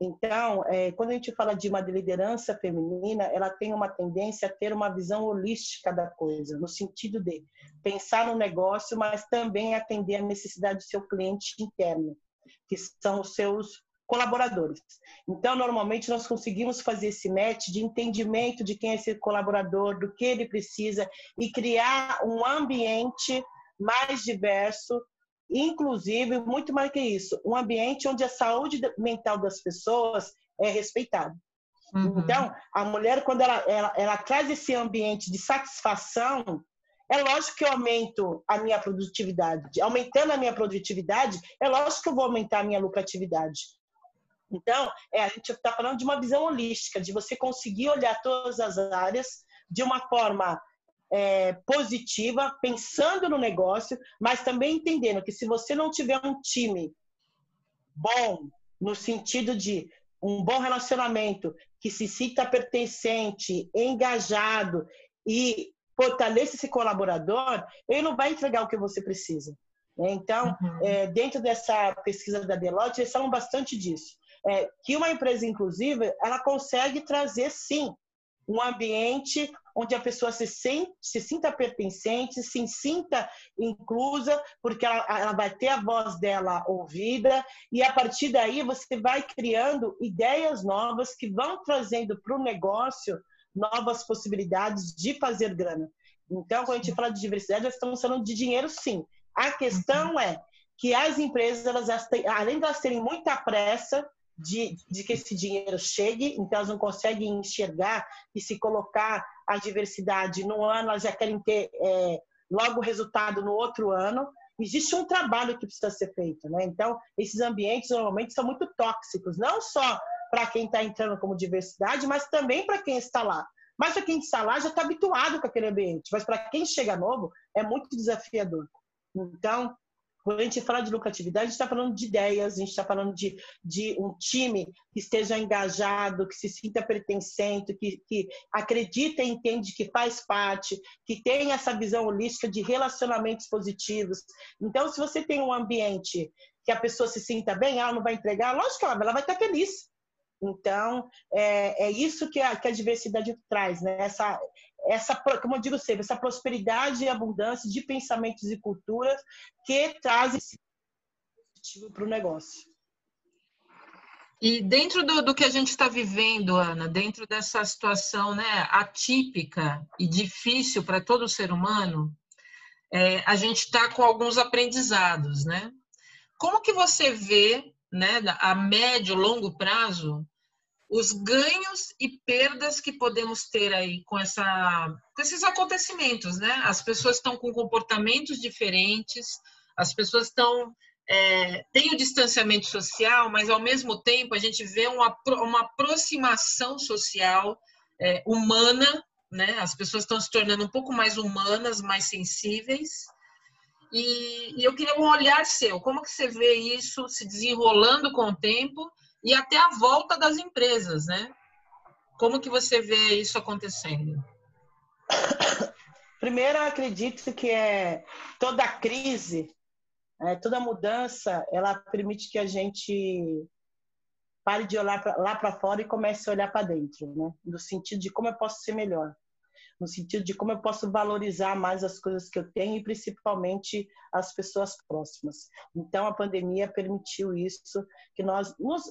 Então, é, quando a gente fala de uma liderança feminina, ela tem uma tendência a ter uma visão holística da coisa, no sentido de pensar no negócio, mas também atender a necessidade do seu cliente interno, que são os seus colaboradores. Então, normalmente, nós conseguimos fazer esse match de entendimento de quem é esse colaborador, do que ele precisa e criar um ambiente mais diverso, inclusive, muito mais que isso, um ambiente onde a saúde mental das pessoas é respeitada. Uhum. Então, a mulher, quando ela, ela, ela traz esse ambiente de satisfação, é lógico que eu aumento a minha produtividade. Aumentando a minha produtividade, é lógico que eu vou aumentar a minha lucratividade. Então, é, a gente está falando de uma visão holística, de você conseguir olhar todas as áreas de uma forma é, positiva, pensando no negócio, mas também entendendo que se você não tiver um time bom, no sentido de um bom relacionamento, que se sinta pertencente, engajado e fortaleça esse colaborador, ele não vai entregar o que você precisa. Né? Então, uhum. é, dentro dessa pesquisa da Deloitte, eles falam bastante disso. É, que uma empresa inclusiva, ela consegue trazer, sim, um ambiente onde a pessoa se, sente, se sinta pertencente, se sinta inclusa, porque ela, ela, vai ter a voz dela ouvida, e a partir daí você vai criando ideias novas que vão trazendo para o negócio novas possibilidades de fazer grana. Então, quando a gente fala de diversidade, nós estamos falando de dinheiro, sim. A questão é que as empresas, elas, além de elas terem muita pressa de, de, que esse dinheiro chegue, então elas não conseguem enxergar e se colocar a diversidade no ano, elas já querem ter é, logo resultado no outro ano. Existe um trabalho que precisa ser feito, né? Então, esses ambientes normalmente são muito tóxicos, não só para quem está entrando como diversidade, mas também para quem está lá. Mas para quem está lá já está habituado com aquele ambiente, mas para quem chega novo é muito desafiador. Então, quando a gente fala de lucratividade, a gente está falando de ideias, a gente está falando de, de um time que esteja engajado, que se sinta pertencente, que, que acredita e entende que faz parte, que tem essa visão holística de relacionamentos positivos. Então, se você tem um ambiente que a pessoa se sinta bem, ela não vai entregar, lógico que ela, ela vai estar feliz. Então, é, é isso que a, que a diversidade traz, né? Essa, essa, como eu digo sempre, essa prosperidade e abundância de pensamentos e culturas que trazem positivo para o negócio. E dentro do, do que a gente está vivendo, Ana, dentro dessa situação né, atípica e difícil para todo ser humano, é, a gente está com alguns aprendizados, né? Como que você vê, né, a médio, longo prazo, os ganhos e perdas que podemos ter aí com, essa, com esses acontecimentos, né? As pessoas estão com comportamentos diferentes, as pessoas estão é, tem o distanciamento social, mas ao mesmo tempo a gente vê uma, uma aproximação social é, humana, né? As pessoas estão se tornando um pouco mais humanas, mais sensíveis. E, e eu queria um olhar seu, como que você vê isso se desenrolando com o tempo e até a volta das empresas, né? Como que você vê isso acontecendo? Primeiro, eu acredito que é toda crise, é, toda mudança, ela permite que a gente pare de olhar pra, lá para fora e comece a olhar para dentro, né? No sentido de como eu posso ser melhor, no sentido de como eu posso valorizar mais as coisas que eu tenho e principalmente as pessoas próximas. Então, a pandemia permitiu isso, que nós nos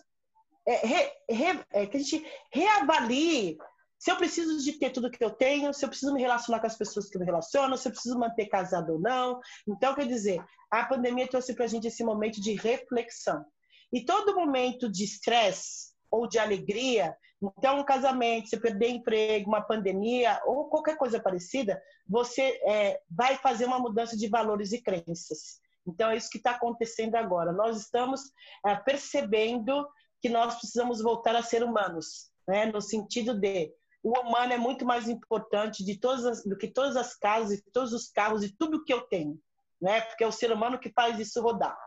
é, re, re, é, que a gente reavalie se eu preciso de ter tudo que eu tenho, se eu preciso me relacionar com as pessoas que me relacionam, se eu preciso manter casado ou não. Então, quer dizer, a pandemia trouxe para a gente esse momento de reflexão. E todo momento de estresse ou de alegria, então um casamento, você perder emprego, uma pandemia ou qualquer coisa parecida, você é, vai fazer uma mudança de valores e crenças. Então, é isso que está acontecendo agora. Nós estamos é, percebendo que nós precisamos voltar a ser humanos, né? no sentido de o humano é muito mais importante de todas as, do que todas as casas, todos os carros e tudo que eu tenho, né? porque é o ser humano que faz isso rodar.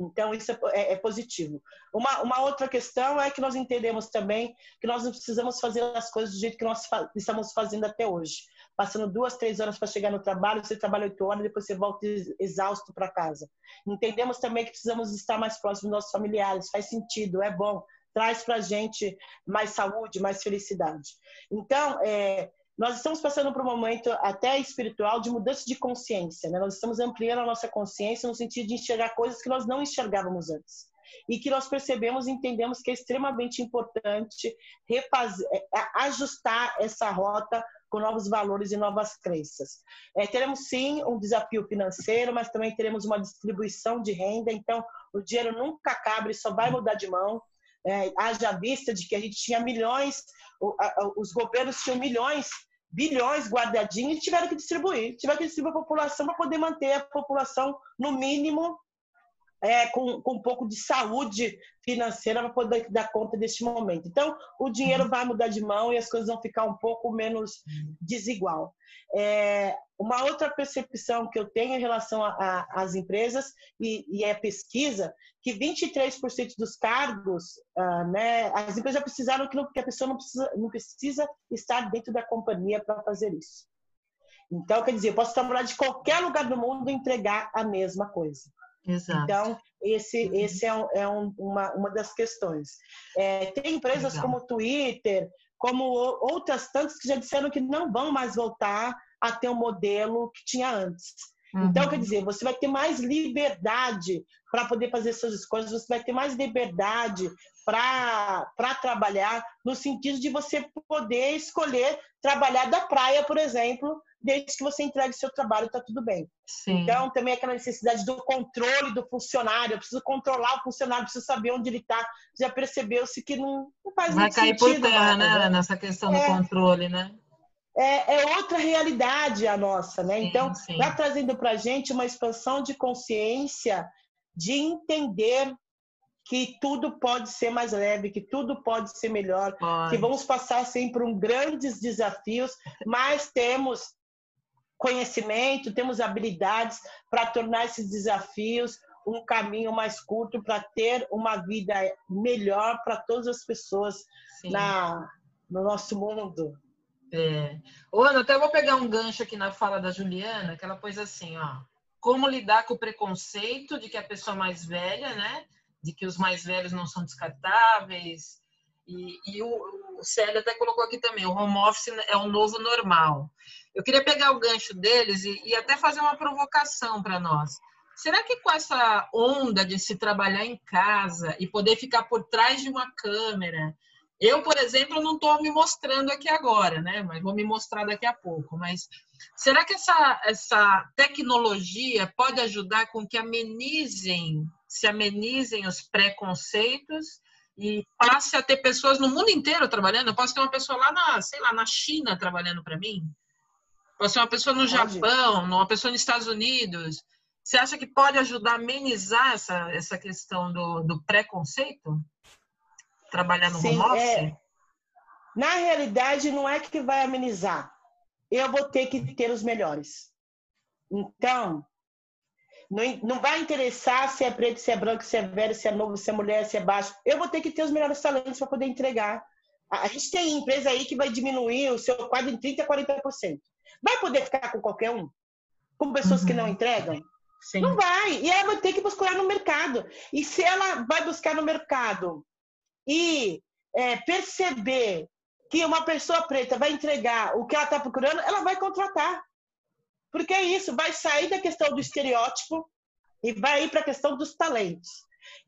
Então, isso é, é, é, positivo. Uma, uma outra questão é que nós entendemos também que nós não precisamos fazer as coisas do jeito que nós fa estamos fazendo até hoje. Passando duas, três horas para chegar no trabalho, você trabalha oito horas, depois você volta exausto para casa. Entendemos também que precisamos estar mais próximos dos nossos familiares, faz sentido, é bom, traz para a gente mais saúde, mais felicidade. Então, é, nós estamos passando por um momento até espiritual de mudança de consciência. Né? Nós estamos ampliando a nossa consciência no sentido de enxergar coisas que nós não enxergávamos antes. E que nós percebemos e entendemos que é extremamente importante é, ajustar essa rota com novos valores e novas crenças. É, teremos sim um desafio financeiro, mas também teremos uma distribuição de renda, então o dinheiro nunca acaba, e só vai mudar de mão. É, haja vista de que a gente tinha milhões, os governos tinham milhões bilhões guardadinhos e tiveram que distribuir. Tiveram que distribuir a população para poder manter a população, no mínimo, é, com, com um pouco de saúde financeira para poder dar conta deste momento. Então, o dinheiro vai mudar de mão e as coisas vão ficar um pouco menos desigual. É, uma outra percepção que eu tenho em relação às empresas, e, e, é pesquisa, que 23% dos cargos, ah, né, as empresas já precisaram que, não, que a pessoa não precisa, não precisa estar dentro da companhia para fazer isso. Então, quer dizer, eu posso trabalhar de qualquer lugar do mundo e entregar a mesma coisa. Exato. Então, esse, uhum. esse é, um, é um, uma, uma das questões. É, tem empresas Legal. como o Twitter, como outras tantas que já disseram que não vão mais voltar a ter o um modelo que tinha antes. Uhum. Então, quer dizer, você vai ter mais liberdade para poder fazer suas escolhas, você vai ter mais liberdade para trabalhar, no sentido de você poder escolher trabalhar da praia, por exemplo, desde que você entregue seu trabalho, está tudo bem. Sim. Então, também aquela necessidade do controle do funcionário, eu preciso controlar o funcionário, preciso saber onde ele está. Já percebeu-se que não, não faz Vai cair sentido, por terra, né, nessa questão é, do controle, né? É, é, outra realidade a nossa, né? Sim, então, está trazendo para a gente uma expansão de consciência, de entender que tudo pode ser mais leve, que tudo pode ser melhor, pode. que vamos passar sempre um grandes desafios, mas temos conhecimento, temos habilidades para tornar esses desafios um caminho mais curto para ter uma vida melhor para todas as pessoas na, no nosso mundo. É. Ana, até vou pegar um gancho aqui na fala da Juliana, que ela pôs assim, ó, como lidar com o preconceito de que a pessoa mais velha, né, de que os mais velhos não são descartáveis, e, e o, o Célio até colocou aqui também, o home office é o novo normal. Eu queria pegar o gancho deles e, e até fazer uma provocação para nós. Será que com essa onda de se trabalhar em casa e poder ficar por trás de uma câmera, eu, por exemplo, não estou me mostrando aqui agora, né? Mas vou me mostrar daqui a pouco. Mas será que essa, essa tecnologia pode ajudar com que amenizem, se amenizem os preconceitos e passe a ter pessoas no mundo inteiro trabalhando? Eu posso ter uma pessoa lá na, sei lá, na China trabalhando para mim? Você é uma pessoa no. Japão, uma pessoa nos Estados Unidos. Você acha que pode ajudar a amenizar essa, essa questão do, do preconceito? Trabalhar no Sim, home office? É... Na realidade, não é que vai amenizar. Eu vou ter que ter os melhores. Então, não, não vai interessar se é preto, se é branco, se é velho, se é novo, se é mulher, se é baixo. Eu vou ter que ter os melhores talentos para poder entregar. A gente tem empresa aí que vai diminuir o seu quadro em 30% a 40%. Vai poder ficar com qualquer um? Com pessoas uhum. que não uhum. entregam? Sim. Não vai. E ela vai ter que buscar no mercado. E se ela vai buscar no mercado e é, perceber que uma pessoa preta vai entregar o que ela está procurando, ela vai contratar. Porque é isso, vai sair da questão do estereótipo e vai ir para a questão dos talentos.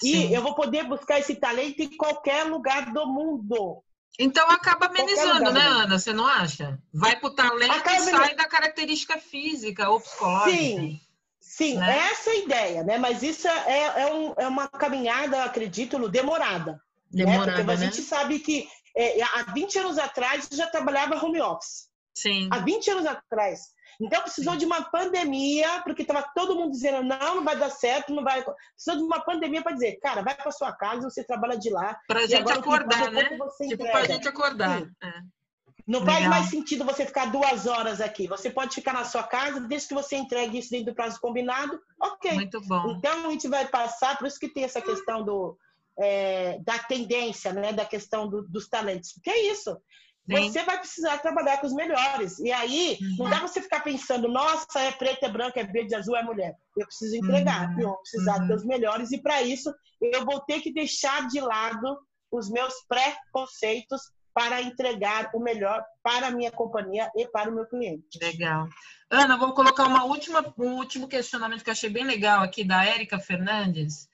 Sim. E eu vou poder buscar esse talento em qualquer lugar do mundo. Então acaba amenizando, né, Ana? Você não acha? Vai para o talento acaba e sai da característica física ou psicológica. Sim, sim, né? essa é a ideia, né? Mas isso é, é, um, é uma caminhada, acredito, demorada. Demorada, né? Porque a né? gente sabe que é, há 20 anos atrás já trabalhava home office. Sim. Há 20 anos atrás. Então precisou de uma pandemia, porque estava todo mundo dizendo não, não vai dar certo, não vai. Precisou de uma pandemia para dizer, cara, vai para sua casa, você trabalha de lá. Para a gente acordar, né? Tipo, para a gente acordar. É. Não Legal. faz mais sentido você ficar duas horas aqui. Você pode ficar na sua casa, desde que você entregue isso dentro do prazo combinado, ok. Muito bom. Então a gente vai passar, por isso que tem essa questão do, é, da tendência, né, da questão do, dos talentos. Porque é isso. Sim. Você vai precisar trabalhar com os melhores. E aí, uhum. não dá você ficar pensando, nossa, é preto, é branco, é verde, é azul, é mulher. Eu preciso entregar, uhum. eu vou precisar uhum. dos melhores. E para isso, eu vou ter que deixar de lado os meus pré-conceitos para entregar o melhor para a minha companhia e para o meu cliente. Legal. Ana, vou colocar uma última, um último questionamento que eu achei bem legal aqui da Érica Fernandes.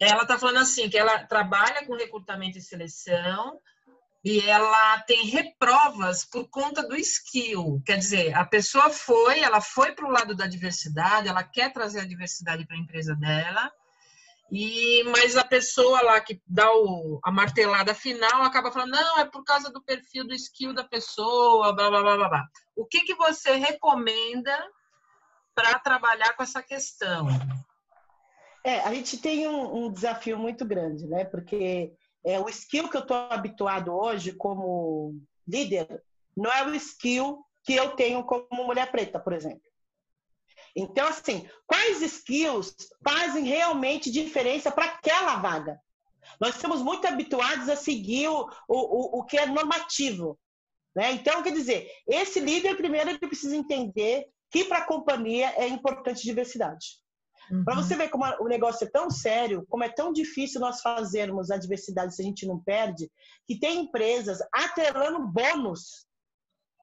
Ela está falando assim, que ela trabalha com recrutamento e seleção, e ela tem reprovas por conta do skill. Quer dizer, a pessoa foi, ela foi para o lado da diversidade, ela quer trazer a diversidade para a empresa dela, e mas a pessoa lá que dá o, a martelada final acaba falando, não, é por causa do perfil do skill da pessoa, blá blá blá blá. blá. O que, que você recomenda para trabalhar com essa questão? É, a gente tem um, um desafio muito grande, né? Porque é, o skill que eu estou habituado hoje como líder não é o skill que eu tenho como mulher preta, por exemplo. Então, assim, quais skills fazem realmente diferença para aquela vaga? Nós estamos muito habituados a seguir o, o, o que é normativo. Né? Então, quer dizer, esse líder, primeiro, ele precisa entender que para a companhia é importante diversidade. Uhum. Para você ver como o negócio é tão sério, como é tão difícil nós fazermos a diversidade se a gente não perde, que tem empresas atrelando bônus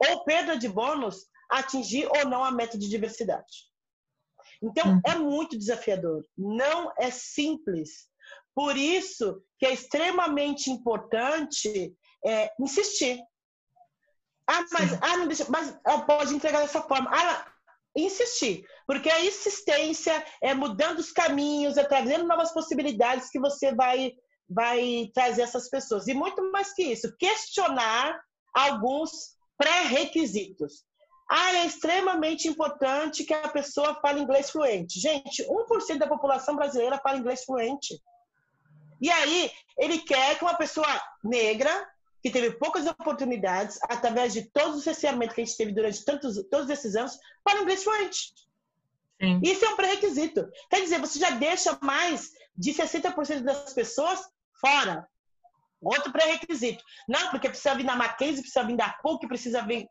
ou perda de bônus a atingir ou não a meta de diversidade. Então, uhum. é muito desafiador. Não é simples. Por isso que é extremamente importante é, insistir. Ah, mas, ah, não deixa, mas ah, pode entregar dessa forma. Ah, insistir, porque a insistência é mudando os caminhos, é trazendo novas possibilidades que você vai, vai trazer essas pessoas. E muito mais que isso, questionar alguns pré-requisitos. Ah, é extremamente importante que a pessoa fale inglês fluente. Gente, 1% da população brasileira fala inglês fluente. E aí, ele quer que uma pessoa negra, que teve poucas oportunidades, através de todos os cerceamentos que a gente teve durante tantos, todos esses anos, para inglês fluente. Sim. Isso é um pré-requisito. Quer dizer, você já deixa mais de 60% das pessoas fora. Outro pré-requisito. Não, porque precisa vir da Mackenzie, precisa vir da PUC, precisa vir.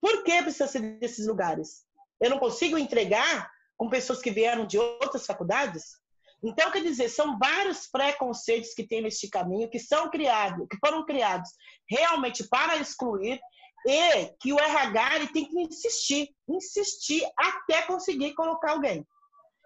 Por que precisa ser desses lugares? Eu não consigo entregar com pessoas que vieram de outras faculdades? Então, quer dizer, são vários preconceitos que tem neste caminho, que são criados, que foram criados realmente para excluir, e que o RH ele tem que insistir, insistir até conseguir colocar alguém.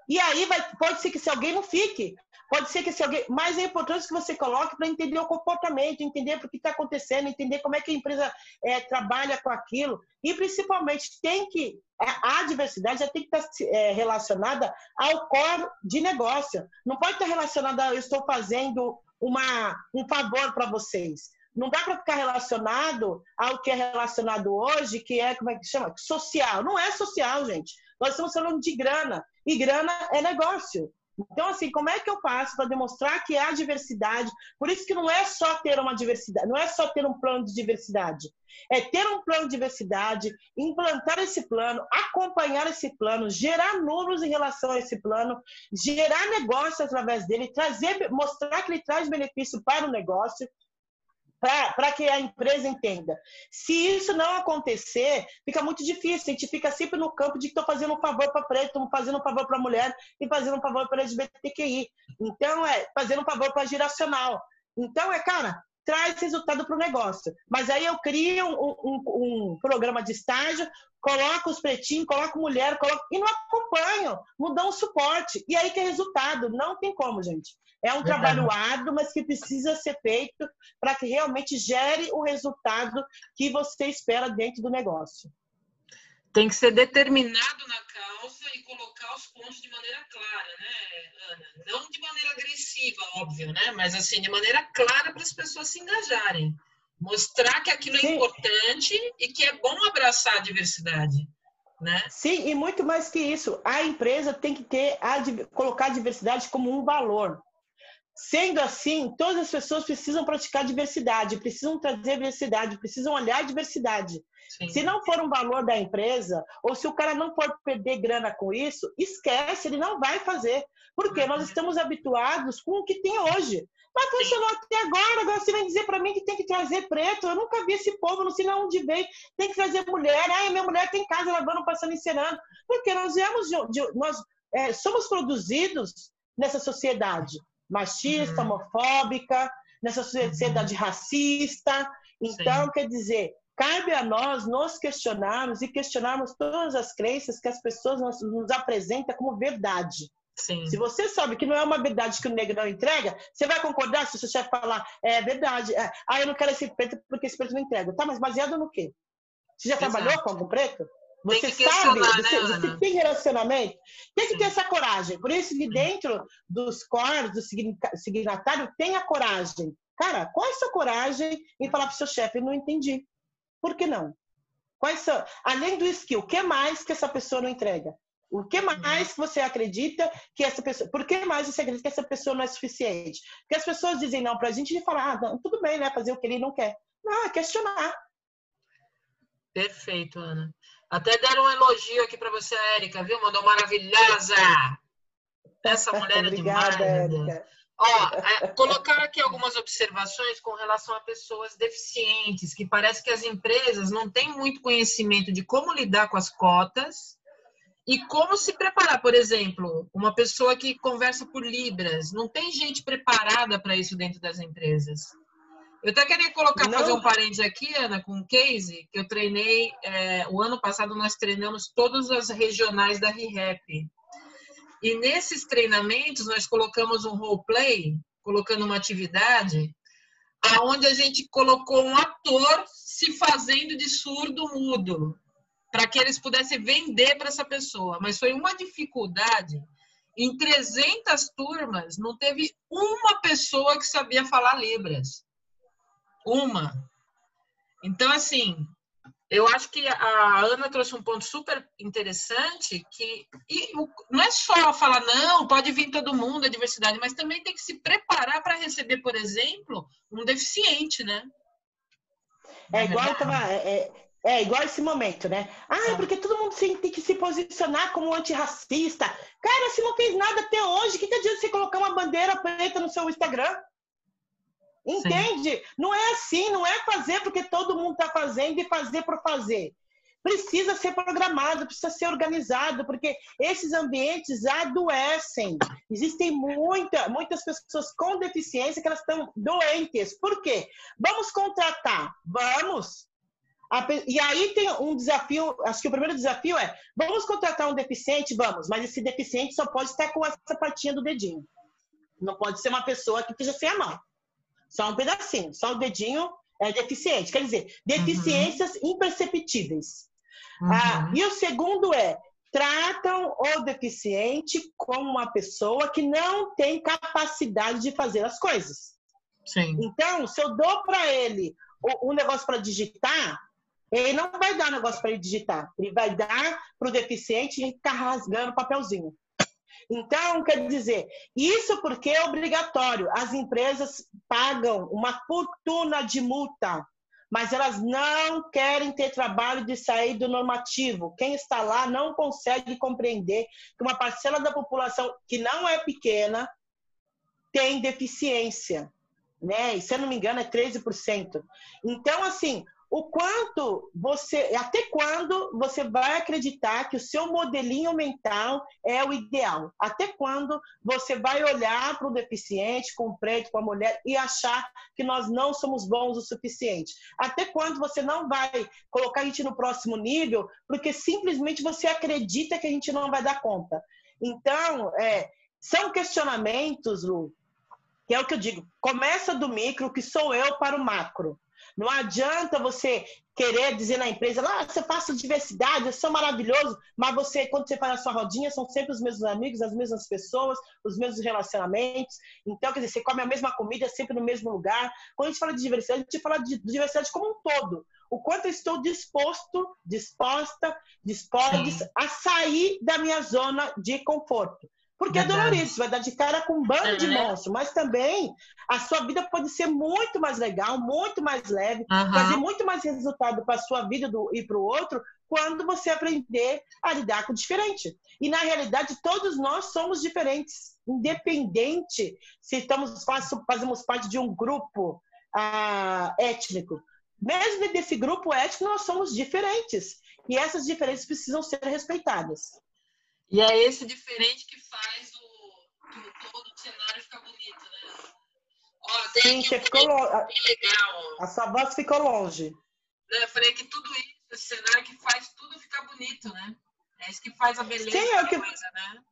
E aí vai, pode ser que se alguém não fique, pode ser que se alguém. Mas é importante que você coloque para entender o comportamento, entender o que está acontecendo, entender como é que a empresa é, trabalha com aquilo. E principalmente tem que. A diversidade já tem que estar tá, é, relacionada ao core de negócio. Não pode estar relacionada a eu estou fazendo uma, um favor para vocês. Não dá para ficar relacionado ao que é relacionado hoje, que é, como é que chama? Social. Não é social, gente. Nós estamos falando de grana. E grana é negócio. Então, assim, como é que eu faço para demonstrar que há diversidade? Por isso que não é só ter uma diversidade, não é só ter um plano de diversidade. É ter um plano de diversidade, implantar esse plano, acompanhar esse plano, gerar números em relação a esse plano, gerar negócio através dele, trazer, mostrar que ele traz benefício para o negócio para que a empresa entenda. Se isso não acontecer, fica muito difícil. A gente fica sempre no campo de que estou fazendo um favor para preto, estou fazendo um favor para mulher e fazendo um favor para LGBTQI. Então, é fazendo um favor para geracional. Então, é, cara, traz resultado para o negócio. Mas aí eu crio um, um, um, programa de estágio, coloco os pretinhos, coloco mulher, coloco... e não acompanho, não dão suporte. E aí que é resultado. Não tem como, gente. É um Verdade. trabalho árduo, mas que precisa ser feito para que realmente gere o resultado que você espera dentro do negócio. Tem que ser determinado na causa e colocar os pontos de maneira clara, né, Ana? Não de maneira agressiva, óbvio, né? Mas assim, de maneira clara para as pessoas se engajarem. Mostrar que aquilo é Sim. importante e que é bom abraçar a diversidade. Né? Sim, e muito mais que isso, a empresa tem que ter a, colocar a diversidade como um valor. Sendo assim, todas as pessoas precisam praticar diversidade, precisam trazer diversidade, precisam olhar a diversidade. Sim. Se não for um valor da empresa, ou se o cara não pode perder grana com isso, esquece, ele não vai fazer. Porque nós uhum. estamos habituados com o que tem hoje. Mas funcionou até agora, agora você vem dizer para mim que tem que trazer preto. Eu nunca vi esse povo, não sei de onde veio. Tem que trazer mulher. Ai, minha mulher tem casa lavando, passando, encerando. Porque nós viemos de, de nós é, somos produzidos nessa sociedade machista, uhum. homofóbica, nessa sociedade uhum. racista. Então, Sim. quer dizer, cabe a nós nos questionarmos e questionarmos todas as crenças que as pessoas nos, nos apresentam como verdade. Sim. Se você sabe que não é uma verdade que o negro não entrega, você vai concordar se o seu chefe falar, é verdade, é, ah, eu não quero esse preto porque esse preto não entrega. Tá, mas baseado no quê? Você já Exato. trabalhou com algum preto? Você sabe, você, né, você, tem relacionamento, tem que ter essa coragem. Por isso que dentro dos cores, do signatário, tem a coragem. Cara, qual é a sua coragem em falar para o seu chefe, não entendi. Por que não? Quais são, além do skill, o que mais que essa pessoa não entrega? O que mais você acredita que essa pessoa. Por que mais você acredita que essa pessoa não é suficiente? Porque as pessoas dizem não para a gente e falar, ah, não, tudo bem, né? Fazer o que ele não quer. Não, é questionar. Perfeito, Ana. Até deram um elogio aqui para você, Érica, viu? Mandou maravilhosa! Essa mulher é demais. Érica. Ó, é, colocar aqui algumas observações com relação a pessoas deficientes, que parece que as empresas não têm muito conhecimento de como lidar com as cotas e como se preparar. Por exemplo, uma pessoa que conversa por Libras, não tem gente preparada para isso dentro das empresas. Eu até queria colocar, não. fazer um parênteses aqui, Ana, com um case que eu treinei. É, o ano passado nós treinamos todas as regionais da ReHap. E nesses treinamentos nós colocamos um role play, colocando uma atividade, aonde a gente colocou um ator se fazendo de surdo mudo, para que eles pudessem vender para essa pessoa. Mas foi uma dificuldade. Em 300 turmas, não teve uma pessoa que sabia falar Libras. Uma. Então, assim, eu acho que a Ana trouxe um ponto super interessante que não é só falar não, pode vir todo mundo, a diversidade, mas também tem que se preparar para receber, por exemplo, um deficiente, né? É, igual é, tava, é, é, igual esse momento, né? Ah, porque todo mundo tem que se posicionar como antirracista. Cara, se não fez nada até hoje, o que, que adianta você colocar uma bandeira preta no seu Instagram? Entende? Sim. Não é assim, não é fazer porque todo mundo está fazendo e fazer por fazer. Precisa ser programado, precisa ser organizado, porque esses ambientes adoecem. Existem muita, muitas pessoas com deficiência que elas estão doentes. Por quê? Vamos contratar? Vamos. E aí tem um desafio, acho que o primeiro desafio é: vamos contratar um deficiente? Vamos, mas esse deficiente só pode estar com essa patinha do dedinho. Não pode ser uma pessoa que esteja sem a mão. Só um pedacinho, só o dedinho é deficiente. Quer dizer, deficiências uhum. imperceptíveis. Uhum. Ah, e o segundo é, tratam o deficiente como uma pessoa que não tem capacidade de fazer as coisas. Sim. Então, se eu dou para ele um negócio para digitar, ele não vai dar um negócio para ele digitar. Ele vai dar para o deficiente ficar rasgando papelzinho. Então, quer dizer, isso porque é obrigatório. As empresas pagam uma fortuna de multa, mas elas não querem ter trabalho de sair do normativo. Quem está lá não consegue compreender que uma parcela da população que não é pequena tem deficiência. Né? E, se eu não me engano, é 13%. Então, assim, o quanto você, até quando você vai acreditar que o seu modelinho mental é o ideal? Até quando você vai olhar para o deficiente, com o preto, com a mulher e achar que nós não somos bons o suficiente? Até quando você não vai colocar a gente no próximo nível porque simplesmente você acredita que a gente não vai dar conta? Então, é, são questionamentos, Lu, que é o que eu digo, começa do micro, que sou eu, para o macro. Não adianta você querer dizer na empresa, ah, você faça diversidade, eu sou maravilhoso, mas você, quando você faz a sua rodinha, são sempre os mesmos amigos, as mesmas pessoas, os mesmos relacionamentos. Então, quer dizer, você come a mesma comida sempre no mesmo lugar. Quando a gente fala de diversidade, a gente fala de diversidade como um todo. O quanto eu estou disposto, disposta, dispostos a sair da minha zona de conforto. Porque é dolorido, você vai dar de cara com um bando é. de monstros, mas também a sua vida pode ser muito mais legal, muito mais leve, uhum. fazer muito mais resultado para a sua vida do, e para o outro quando você aprender a lidar com o diferente. E na realidade, todos nós somos diferentes, independente se estamos fazemos parte de um grupo ah, étnico. Mesmo desse grupo étnico, nós somos diferentes. E essas diferenças precisam ser respeitadas. E é esse diferente que faz o, que todo o cenário ficar bonito, né? Ó, Sim, você ficou longe. Legal, a sua voz ficou longe. Eu falei que tudo isso, esse cenário que faz tudo ficar bonito, né? É isso que faz a beleza Sim, é o que, coisa, né?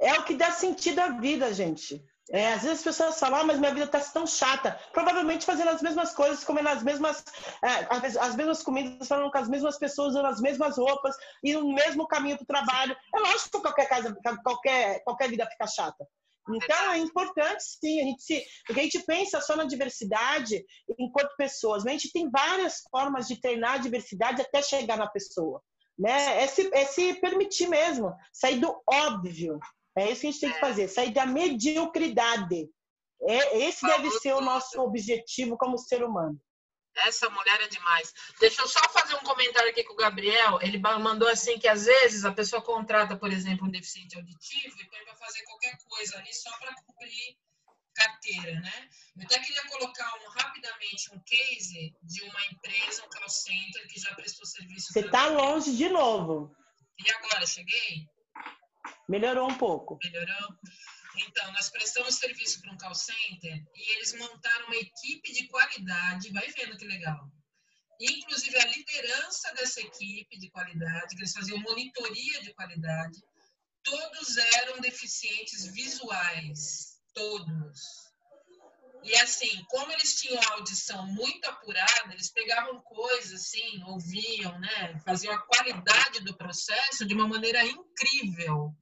É o que dá sentido à vida, gente. É, às vezes as pessoas falam, ah, mas minha vida está tão chata. Provavelmente fazendo as mesmas coisas, comendo as mesmas, é, as mesmas comidas, falando com as mesmas pessoas, usando as mesmas roupas, e no mesmo caminho para o trabalho. É lógico que qualquer, casa, qualquer, qualquer vida fica chata. Então é importante sim, a gente se, porque a gente pensa só na diversidade enquanto pessoas, mas a gente tem várias formas de treinar a diversidade até chegar na pessoa. né? É se, é se permitir mesmo, sair do óbvio. É isso que a gente tem que fazer, sair da mediocridade. É, esse deve ser o nosso objetivo como ser humano. Essa mulher é demais. Deixa eu só fazer um comentário aqui com o Gabriel. Ele mandou assim que às vezes a pessoa contrata, por exemplo, um deficiente auditivo e põe para fazer qualquer coisa ali só para cumprir carteira, né? Eu até queria colocar um, rapidamente um case de uma empresa, um call center que já prestou serviço. Você está longe de novo. E agora, cheguei? Melhorou um pouco. Melhorou? Então, nós prestamos serviço para um call center e eles montaram uma equipe de qualidade, vai vendo que legal. Inclusive, a liderança dessa equipe de qualidade, que eles faziam monitoria de qualidade, todos eram deficientes visuais, todos. E assim, como eles tinham a audição muito apurada, eles pegavam coisas assim, ouviam, né? Faziam a qualidade do processo de uma maneira incrível.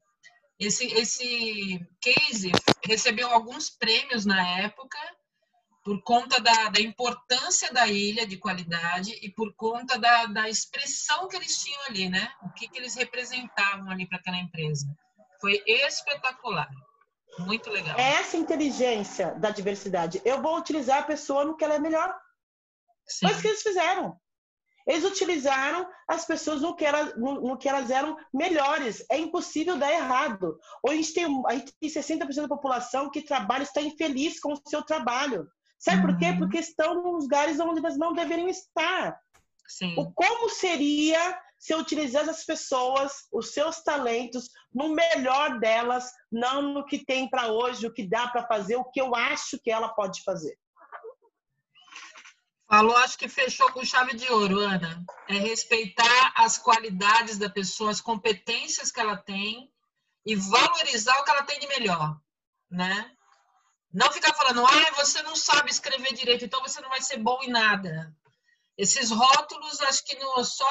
Esse, esse case recebeu alguns prêmios na época por conta da, da importância da ilha de qualidade e por conta da, da expressão que eles tinham ali, né? O que, que eles representavam ali para aquela empresa. Foi espetacular. Muito legal. É essa inteligência da diversidade. Eu vou utilizar a pessoa no que ela é melhor. Sim. Foi isso que eles fizeram. Eles utilizaram as pessoas no que, elas, no, no que elas eram melhores. É impossível dar errado. Hoje a gente tem, a gente tem 60% da população que trabalha está infeliz com o seu trabalho. Sabe uhum. por quê? Uhum. Porque estão nos lugares onde elas não deveriam estar. Sim. O como seria se eu utilizasse as pessoas, os seus talentos, no melhor delas, não no que tem para hoje, o que dá para fazer, o que eu acho que ela pode fazer. Falou, acho que fechou com chave de ouro, Ana. É respeitar as qualidades da pessoa, as competências que ela tem e valorizar o que ela tem de melhor, né? Não ficar falando, ah, você não sabe escrever direito, então você não vai ser bom em nada. Esses rótulos, acho que não só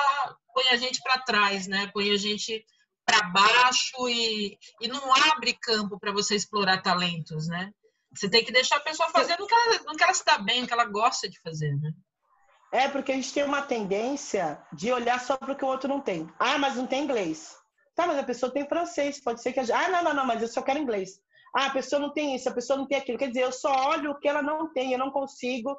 põe a gente para trás, né? Põe a gente para baixo e, e não abre campo para você explorar talentos, né? Você tem que deixar a pessoa fazer no que ela, no que ela se dá bem, no que ela gosta de fazer, né? É, porque a gente tem uma tendência de olhar só para o que o outro não tem. Ah, mas não tem inglês. Tá, mas a pessoa tem francês. Pode ser que a gente... Ah, não, não, não, mas eu só quero inglês. Ah, a pessoa não tem isso, a pessoa não tem aquilo. Quer dizer, eu só olho o que ela não tem, eu não consigo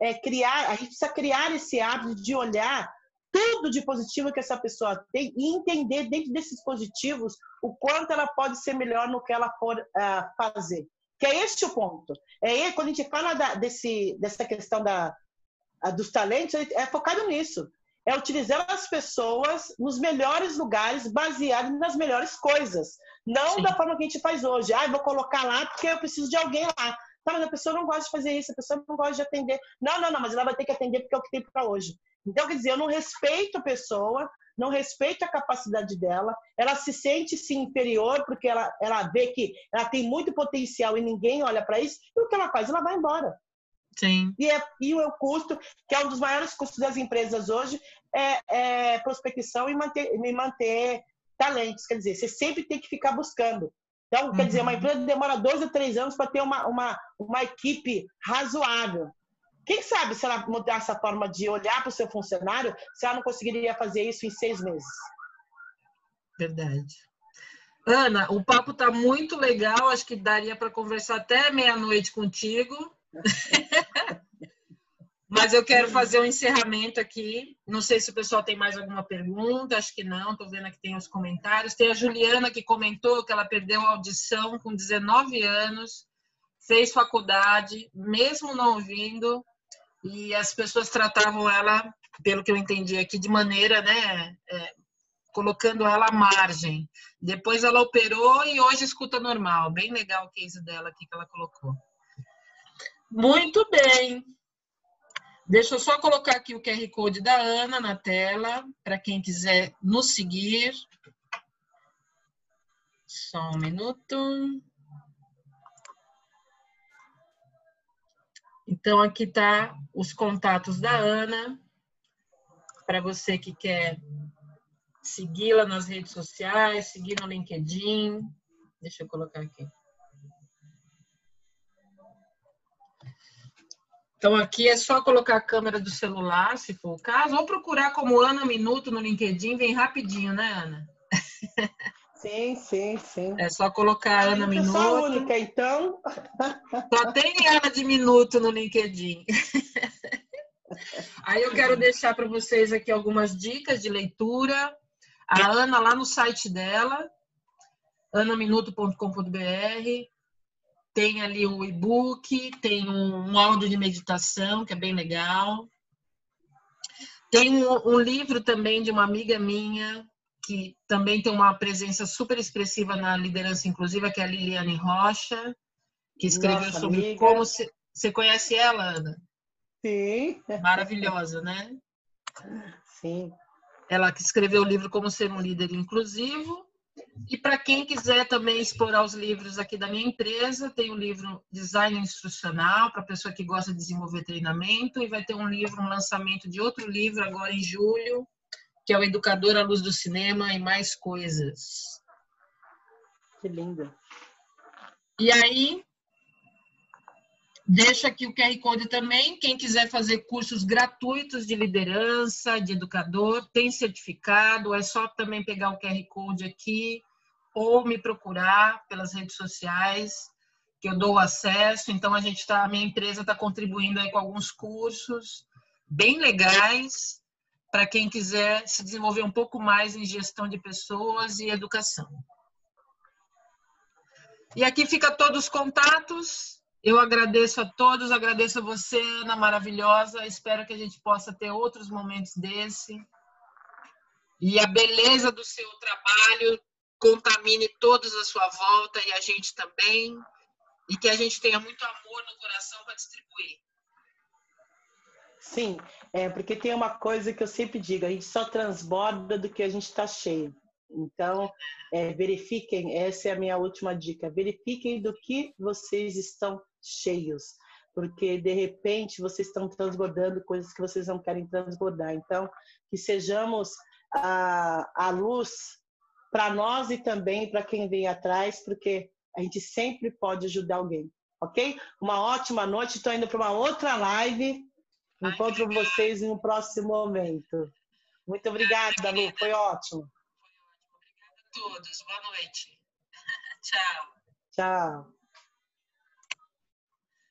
é, criar. A gente precisa criar esse hábito de olhar tudo de positivo que essa pessoa tem e entender dentro desses positivos o quanto ela pode ser melhor no que ela for uh, fazer. Que é este o ponto. É quando a gente fala da, desse, dessa questão da, dos talentos, é focado nisso. É utilizar as pessoas nos melhores lugares, baseado nas melhores coisas. Não Sim. da forma que a gente faz hoje. Ah, vou colocar lá porque eu preciso de alguém lá. Tá, mas a pessoa não gosta de fazer isso, a pessoa não gosta de atender. Não, não, não, mas ela vai ter que atender porque é o que tem para hoje. Então, quer dizer, eu não respeito a pessoa, não respeito a capacidade dela, ela se sente se inferior porque ela, ela vê que ela tem muito potencial e ninguém olha para isso, e o que ela faz? Ela vai embora. Sim. E, é, e o custo, que é um dos maiores custos das empresas hoje, é, é prospecção e manter, e manter talentos. Quer dizer, você sempre tem que ficar buscando. Então, quer dizer, uma uhum. empresa demora dois ou três anos para ter uma, uma, uma equipe razoável. Quem sabe se ela mudar essa forma de olhar para o seu funcionário, se ela não conseguiria fazer isso em seis meses? Verdade. Ana, o papo está muito legal, acho que daria para conversar até meia-noite contigo. Mas eu quero fazer um encerramento aqui. Não sei se o pessoal tem mais alguma pergunta, acho que não. Estou vendo aqui tem os comentários. Tem a Juliana que comentou que ela perdeu a audição com 19 anos, fez faculdade, mesmo não ouvindo, e as pessoas tratavam ela, pelo que eu entendi aqui, de maneira, né, é, colocando ela à margem. Depois ela operou e hoje escuta normal. Bem legal o case dela aqui que ela colocou. Muito bem. Deixa eu só colocar aqui o QR Code da Ana na tela, para quem quiser nos seguir. Só um minuto. Então, aqui está os contatos da Ana, para você que quer segui-la nas redes sociais, seguir no LinkedIn. Deixa eu colocar aqui. Então aqui é só colocar a câmera do celular, se for o caso, ou procurar como Ana Minuto no LinkedIn, vem rapidinho, né, Ana? Sim, sim, sim. É só colocar a Ana Minuto. Só única, então. Só tem Ana de Minuto no LinkedIn. Aí eu quero deixar para vocês aqui algumas dicas de leitura. A Ana lá no site dela, anaminuto.com.br, tem ali o e-book, tem um, um, áudio de meditação, que é bem legal. Tem um, um, livro também de uma amiga minha, que também tem uma presença super expressiva na liderança inclusiva, que é a Liliane Rocha, que escreveu Nossa, sobre amiga. como se... Você conhece ela, Ana? Sim. Maravilhosa, né? Sim. Ela que escreveu o livro Como Ser um Líder Inclusivo. E para quem quiser também explorar os livros aqui da minha empresa, tem o livro Design Instrucional, para a pessoa que gosta de desenvolver treinamento, e vai ter um livro, um lançamento de outro livro agora em julho, que é o Educador à Luz do Cinema e Mais Coisas. Que linda. E aí, Deixa aqui o QR Code também. Quem quiser fazer cursos gratuitos de liderança, de educador, tem certificado. É só também pegar o QR Code aqui ou me procurar pelas redes sociais que eu dou acesso. Então a gente está, a minha empresa está contribuindo aí com alguns cursos bem legais para quem quiser se desenvolver um pouco mais em gestão de pessoas e educação. E aqui fica todos os contatos. Eu agradeço a todos, agradeço a você, Ana, maravilhosa. Espero que a gente possa ter outros momentos desse. E a beleza do seu trabalho contamine todos à sua volta e a gente também. E que a gente tenha muito amor no coração para distribuir. Sim, é porque tem uma coisa que eu sempre digo: a gente só transborda do que a gente está cheio. Então, é, verifiquem, essa é a minha última dica: verifiquem do que vocês estão cheios, porque de repente vocês estão transbordando coisas que vocês não querem transbordar. Então, que sejamos a, a luz para nós e também para quem vem atrás, porque a gente sempre pode ajudar alguém, ok? Uma ótima noite, estou indo para uma outra live. Encontro vocês em um próximo momento. Muito obrigada, Lu, foi ótimo. Obrigada a todos, boa noite. Tchau. Tchau.